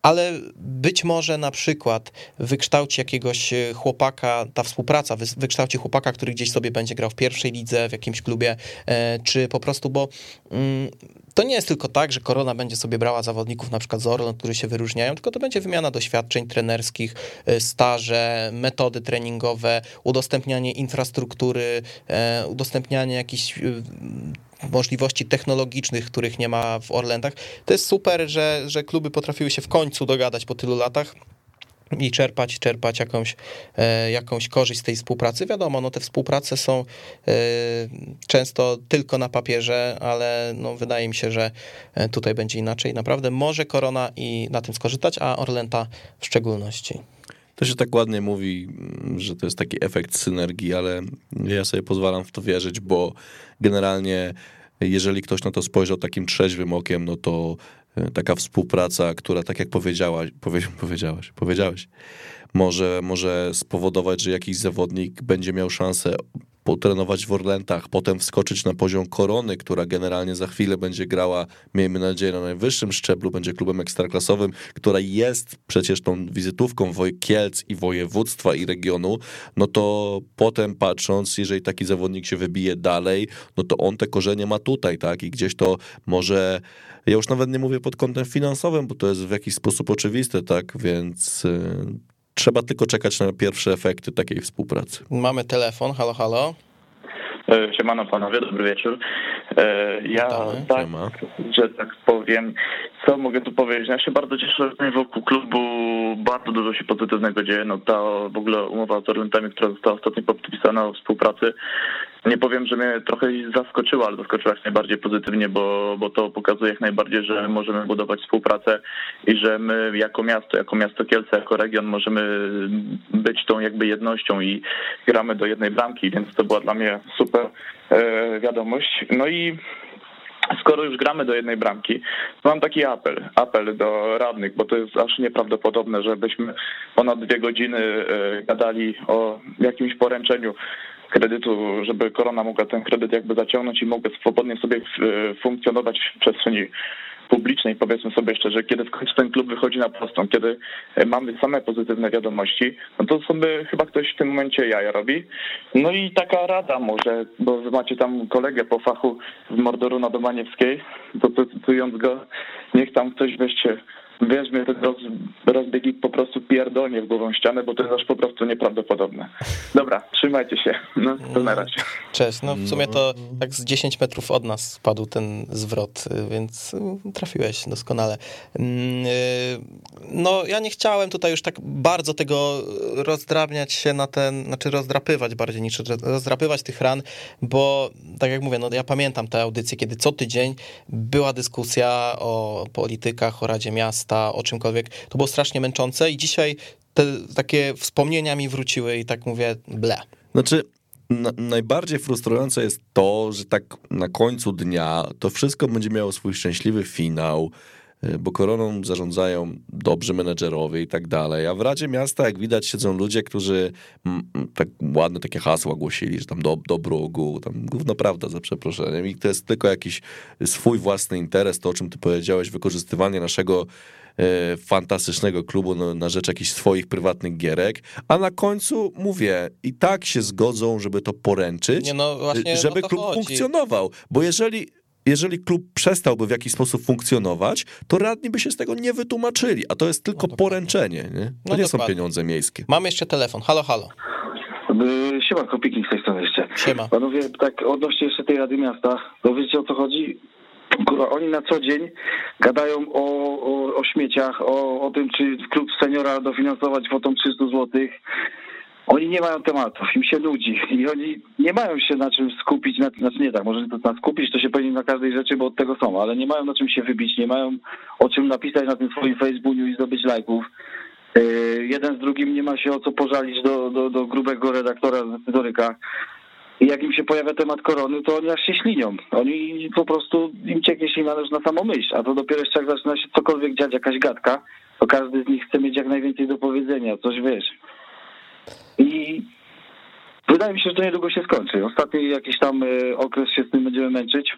[SPEAKER 1] ale być może na przykład wykształci jakiegoś e, chłopaka, ta współpraca wykształci chłopaka, który gdzieś sobie będzie grał w pierwszej lidze, w jakimś klubie, e, czy po prostu, bo mm, to nie jest tylko tak, że Korona będzie sobie brała zawodników na przykład z Orlon, którzy się wyróżniają, tylko to będzie wymiana doświadczeń trenerskich, e, staże, metody treningowe, udostępnianie infrastruktury, udostępnianie jakichś możliwości technologicznych, których nie ma w Orlendach. To jest super, że, że kluby potrafiły się w końcu dogadać po tylu latach i czerpać, czerpać jakąś, e, jakąś korzyść z tej współpracy. Wiadomo, no te współprace są e, często tylko na papierze, ale no wydaje mi się, że e, tutaj będzie inaczej. Naprawdę może Korona i na tym skorzystać, a Orlenta w szczególności.
[SPEAKER 2] To się tak ładnie mówi, że to jest taki efekt synergii, ale ja sobie pozwalam w to wierzyć, bo generalnie jeżeli ktoś na to spojrzał takim trzeźwym okiem, no to e, taka współpraca, która tak jak powiedziałaś, powie, <laughs> powiedziałaś, powiedziałeś, może, może spowodować, że jakiś zawodnik będzie miał szansę potrenować w Orlentach, potem wskoczyć na poziom Korony, która generalnie za chwilę będzie grała, miejmy nadzieję, na najwyższym szczeblu, będzie klubem ekstraklasowym, która jest przecież tą wizytówką Kielc i województwa i regionu, no to potem patrząc, jeżeli taki zawodnik się wybije dalej, no to on te korzenie ma tutaj, tak, i gdzieś to może ja już nawet nie mówię pod kątem finansowym, bo to jest w jakiś sposób oczywiste, tak, więc y, Trzeba tylko czekać na pierwsze efekty takiej współpracy.
[SPEAKER 1] Mamy telefon, halo, halo.
[SPEAKER 8] E, siemano panowie, dobry wieczór. E, ja tak, że tak powiem, co mogę tu powiedzieć? Ja się bardzo cieszę, że wokół klubu bardzo dużo się pozytywnego dzieje. No ta w ogóle umowa z Orlentami, która została ostatnio podpisana o współpracy, nie powiem, że mnie trochę zaskoczyła, ale zaskoczyła najbardziej pozytywnie, bo, bo to pokazuje jak najbardziej, że możemy budować współpracę i że my jako miasto, jako miasto Kielce, jako region możemy być tą jakby jednością i gramy do jednej bramki, więc to była dla mnie super e, wiadomość. No i skoro już gramy do jednej bramki, mam taki apel, apel do radnych, bo to jest aż nieprawdopodobne, żebyśmy ponad dwie godziny e, gadali o jakimś poręczeniu kredytu, żeby korona mogła ten kredyt jakby zaciągnąć i mogła swobodnie sobie e, funkcjonować w przestrzeni publicznej, powiedzmy sobie szczerze, kiedy w końcu ten klub wychodzi na prostą, kiedy e, mamy same pozytywne wiadomości, no to sobie chyba ktoś w tym momencie jaja robi. No i taka rada może, bo wy macie tam kolegę po fachu z Mordoru na Domaniewskiej, to cytując go, niech tam ktoś weźcie weźmie ten roz, rozbieg po prostu pierdolnie w głową ścianę, bo to jest aż po prostu nieprawdopodobne. Dobra, trzymajcie się. No, to na razie.
[SPEAKER 1] Cześć. No w sumie to tak z 10 metrów od nas spadł ten zwrot, więc trafiłeś doskonale. Mm, y, no ja nie chciałem tutaj już tak bardzo tego rozdrabniać się na ten, znaczy rozdrapywać bardziej niż rozdrapywać tych ran, bo tak jak mówię, no ja pamiętam te audycje, kiedy co tydzień była dyskusja o politykach, o Radzie Miasta, miasta, o czymkolwiek. To było strasznie męczące i dzisiaj te takie wspomnienia mi wróciły i tak mówię, ble.
[SPEAKER 2] Znaczy, na, najbardziej frustrujące jest to, że tak na końcu dnia to wszystko będzie miało swój szczęśliwy finał. bo koroną zarządzają dobrzy menedżerowie i tak dalej, a w Radzie Miasta, jak widać, siedzą ludzie, którzy tak ładne takie hasła głosili, że tam do, dobro ogółu, tam gówno prawda za przeproszeniem i to jest tylko jakiś swój własny interes, to o czym ty powiedziałeś, wykorzystywanie naszego fantastycznego klubu no, na rzecz jakichś swoich prywatnych gierek, a na końcu mówię, i tak się zgodzą, żeby to poręczyć, Nie, no właśnie, żeby klub chodzi. funkcjonował, bo jeżeli jeżeli klub przestałby w jakiś sposób funkcjonować, to radni by się z tego nie wytłumaczyli, a to jest tylko no poręczenie, nie? To no nie dokładnie. są pieniądze miejskie.
[SPEAKER 1] Mam jeszcze telefon, halo, halo.
[SPEAKER 9] Siema, Kopiki z tej strony jeszcze.
[SPEAKER 1] Siema.
[SPEAKER 9] Panowie, tak odnośnie jeszcze tej Rady Miasta, to wiecie o co chodzi? Oni na co dzień gadają o, o, o śmieciach, o, o tym, czy klub seniora dofinansować kwotą 300 zł. Oni nie mają tematów, im się nudzi i oni nie mają się na czym skupić, na, znaczy nie tak, może na skupić to się powinni na każdej rzeczy, bo od tego są, ale nie mają na czym się wybić, nie mają o czym napisać na tym swoim Facebooku i zdobyć lajków. Yy, jeden z drugim nie ma się o co pożalić do, do, do grubego redaktora z historyka. I jak im się pojawia temat korony, to oni aż się ślinią. Oni po prostu, im cieknie ślina już na samą myśl, a to dopiero jeszcze jak zaczyna się cokolwiek dziać, jakaś gadka, to każdy z nich chce mieć jak najwięcej do powiedzenia, coś wiesz. I wydaje mi się, że to niedługo się skończy. Ostatni jakiś tam e, okres się z tym będziemy męczyć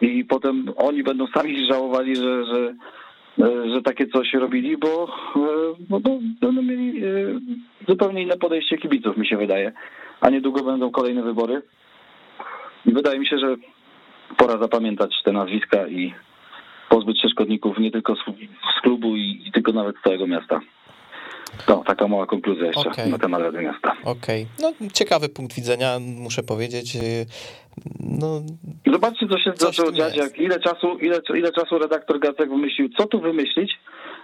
[SPEAKER 9] i potem oni będą sami żałowali, że, że, e, że takie coś robili, bo, e, bo, bo będą mieli zupełnie inne podejście kibiców, mi się wydaje a niedługo będą kolejne wybory. I wydaje mi się, że pora zapamiętać te nazwiska i pozbyć się szkodników nie tylko z, klubu i, i tylko nawet z całego miasta. To taka mała konkluzja jeszcze okay. na temat Rady Miasta.
[SPEAKER 1] Okej. Okay. No, ciekawy punkt widzenia, muszę powiedzieć. Y, no,
[SPEAKER 9] Zobaczcie, co się zaczęło dziać, jak ile czasu, ile, ile czasu redaktor Gazek wymyślił, co tu wymyślić,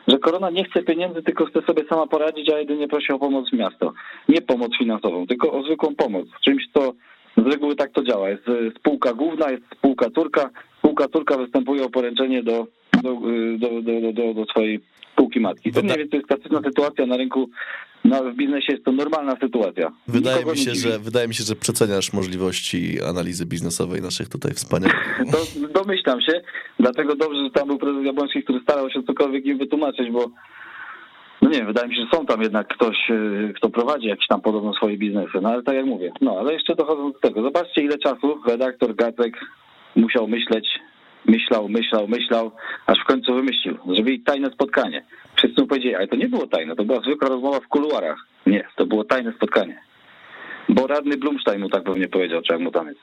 [SPEAKER 9] że korona nie chce pieniędzy, tylko chce sobie sama poradzić, a jedynie prosi o pomoc miasto. Nie pomoc finansową, tylko o zwykłą pomoc. Czymś, co z reguły tak to działa. Jest y, spółka główna, jest spółka córka. Spółka córka występuje o poręczenie do, do, y, do, do, do, do swojej spółki matki. To mniej więcej jest klasyczna sytuacja na rynku, no, w biznesie jest to normalna sytuacja.
[SPEAKER 2] Wydaje mi, się, że, wydaje mi się, że przeceniasz możliwości analizy biznesowej naszych tutaj wspaniałych.
[SPEAKER 9] To domyślam się, dlatego dobrze, że tam był prezes Jabłoński, który starał się cokolwiek im wytłumaczyć, bo no nie wydaje mi się, że są tam jednak ktoś, y, kto prowadzi jakieś tam podobno swoje biznesy, no ale tak jak mówię, no ale jeszcze dochodząc do tego, zobaczcie ile czasu redaktor Gacek musiał myśleć, myślał, myślał, myślał, aż w końcu wymyślił, zrobili tajne spotkanie. Wszyscy mu powiedzieli, ale to nie było tajne, to była zwykła rozmowa w kuluarach. Nie, to było tajne spotkanie. Bo radny Blumstein mu tak pewnie powiedział, czy mu tam jest.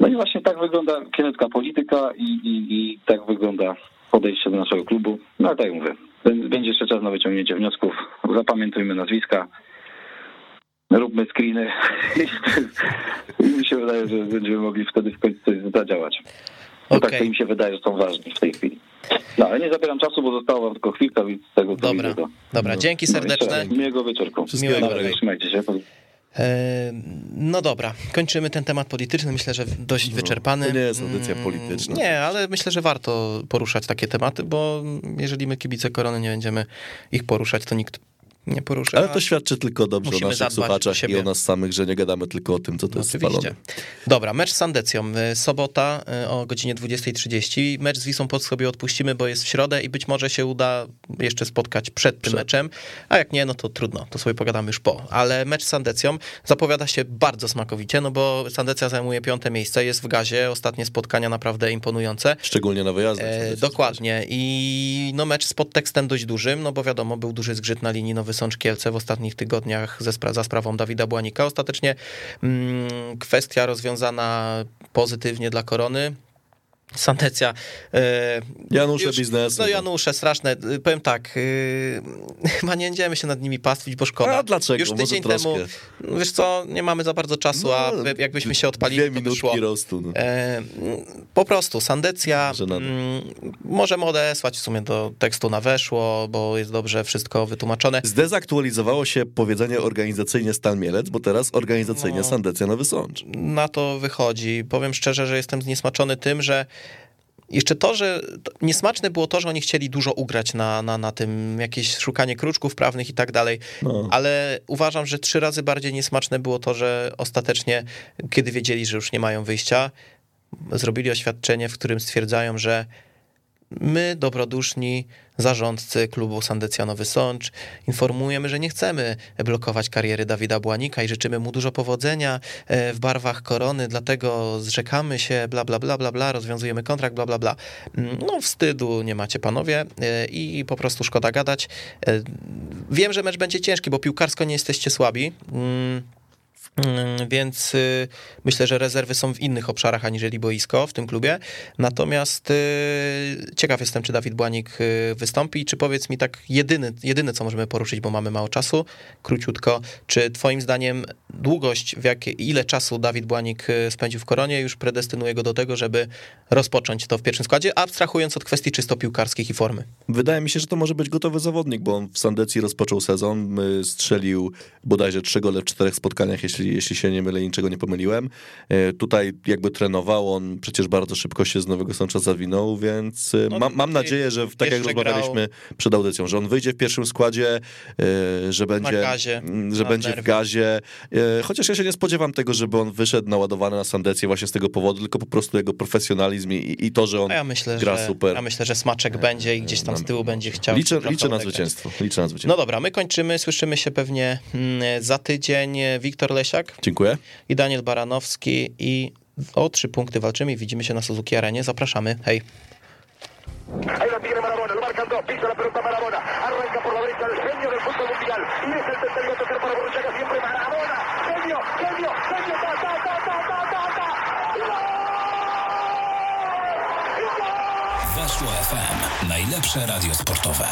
[SPEAKER 9] No i właśnie tak wygląda kielecka polityka i, i, i tak wygląda podejście do naszego klubu. No ale tak jak mówię, będzie jeszcze czas na wyciągnięcie wniosków. Zapamiętujmy nazwiska, róbmy screeny <laughs> i mi się wydaje, że będziemy mogli wtedy w końcu coś zadziałać. Bo okay. tak to im się wydaje, że są ważni w tej chwili. No, ale nie zabieram czasu, bo zostało wam tylko chwilka, więc tego co
[SPEAKER 1] Dobra,
[SPEAKER 9] widzę, to...
[SPEAKER 1] dobra dzięki no, serdeczne.
[SPEAKER 9] No, miłego wieczorku.
[SPEAKER 1] Miłego
[SPEAKER 9] dobra, trzymajcie się.
[SPEAKER 1] E, no dobra, kończymy ten temat polityczny. Myślę, że dość no, wyczerpany.
[SPEAKER 2] To nie jest audycja mm, polityczna.
[SPEAKER 1] Nie, ale myślę, że warto poruszać takie tematy, bo jeżeli my kibice korony nie będziemy ich poruszać, to nikt nie porusza.
[SPEAKER 2] Ale to świadczy tylko dobrze o naszych słuchaczach i o nas samych, że nie gadamy tylko o tym, co to no, jest oczywiście. spalone.
[SPEAKER 1] Dobra, mecz z Sandecją. Y, sobota y, o godzinie 20.30. Mecz z Wisą pod sobie odpuścimy, bo jest w środę i być może się uda jeszcze spotkać przed tym przed. meczem, a jak nie, no to trudno, to sobie pogadamy już po. Ale mecz z Sandecją zapowiada się bardzo smakowicie, no bo Sandecja zajmuje piąte miejsce, jest w gazie, ostatnie spotkania naprawdę imponujące.
[SPEAKER 2] Szczególnie na wyjazdach.
[SPEAKER 1] E, dokładnie i no mecz z podtekstem dość dużym, no bo wiadomo, był duży zgrzyt na linii Nowy Sącz Kielce w ostatnich tygodniach ze spra za sprawą Dawida Błanika. Ostatecznie mm, kwestia rozwiązana pozytywnie dla Korony. Sandecja.
[SPEAKER 2] E, Janusze już, biznesu.
[SPEAKER 1] No Janusze, straszne. Powiem tak, e, <laughs> chyba nie będziemy się nad nimi pastwić, bo szkoda.
[SPEAKER 2] A dlaczego?
[SPEAKER 1] Już tydzień
[SPEAKER 2] Może
[SPEAKER 1] temu, no wiesz co, nie mamy za bardzo czasu, no, a jakbyśmy się odpalili,
[SPEAKER 2] dwie to wyszło. Rostu, no. e,
[SPEAKER 1] po prostu, Sandecja, mm, możemy odesłać w sumie do tekstu na weszło, bo jest dobrze wszystko wytłumaczone.
[SPEAKER 2] Zdezaktualizowało się powiedzenie organizacyjnie Stan Mielec, bo teraz organizacyjnie no, Sandecja Nowy Sącz.
[SPEAKER 1] Na to wychodzi. Powiem szczerze, że jestem zniesmaczony tym, że jeszcze to, że niesmaczne było to, że oni chcieli dużo ugrać na, na, na tym, jakieś szukanie kruczków prawnych i tak dalej, no. ale uważam, że trzy razy bardziej niesmaczne było to, że ostatecznie, kiedy wiedzieli, że już nie mają wyjścia, zrobili oświadczenie, w którym stwierdzają, że my, dobroduszni zarządcy klubu Sandecjanowy Sącz, informujemy, że nie chcemy blokować kariery Dawida Błanika i życzymy mu dużo powodzenia e, w barwach korony, dlatego zrzekamy się, bla, bla, bla, bla, bla, rozwiązujemy kontrakt, bla, bla, bla. Mm, no, wstydu nie macie, panowie, e, i po prostu szkoda gadać. E, wiem, że mecz będzie ciężki, bo piłkarsko nie jesteście słabi. Mm, więc y, myślę, że rezerwy są w innych obszarach aniżeli boisko w tym klubie. Natomiast y, ciekaw jestem, czy Dawid Błanik y, wystąpi. Czy powiedz mi tak, jedyny, jedyne co możemy poruszyć, bo mamy mało czasu, króciutko, czy Twoim zdaniem długość, w jakie, ile czasu Dawid Błanik spędził w koronie, już predestynuje go do tego, żeby rozpocząć to w pierwszym składzie, abstrahując od kwestii czysto piłkarskich i formy?
[SPEAKER 2] Wydaje mi się, że to może być gotowy zawodnik, bo on w Sandecji rozpoczął sezon, strzelił bodajże trzy gole w czterech spotkaniach, jeśli jeśli, się nie mylę, niczego nie pomyliłem. E, tutaj jakby trenował, on przecież bardzo szybko się z Nowego Sącza zawinął, więc e, no, mam, mam nadzieję, że tak jak rozmawialiśmy grał. przed audycją, że on wyjdzie w pierwszym składzie, e, że będzie, gazie, że będzie w gazie. Chociaż ja się nie spodziewam tego, żeby on wyszedł naładowany na Sandecję właśnie z tego powodu, tylko po prostu jego profesjonalizm i, i to, że on ja myślę, gra
[SPEAKER 1] że,
[SPEAKER 2] super.
[SPEAKER 1] Ja myślę, że smaczek będzie i gdzieś tam z tyłu będzie chciał.
[SPEAKER 2] Liczę, liczę na zwycięstwo. Liczę na zwycięstwo.
[SPEAKER 1] No dobra, my kończymy, słyszymy się pewnie mm, za tydzień. Wiktor
[SPEAKER 2] Dziękuję.
[SPEAKER 1] I Daniel Baranowski i o trzy punkty walczymy. Widzimy się na Suzuki Arenie. Zapraszamy. Hej. Ahí lo tiene Marabona, lo marcan dos, pisa la pelota Marabona, arranca por la derecha el genio del fútbol mundial, y es el tercero para Borruchaga siempre Marabona, genio, genio, genio, ta, ta, ta, ta, ta, ta, ta. Weszło FM, najlepsze radio sportowe.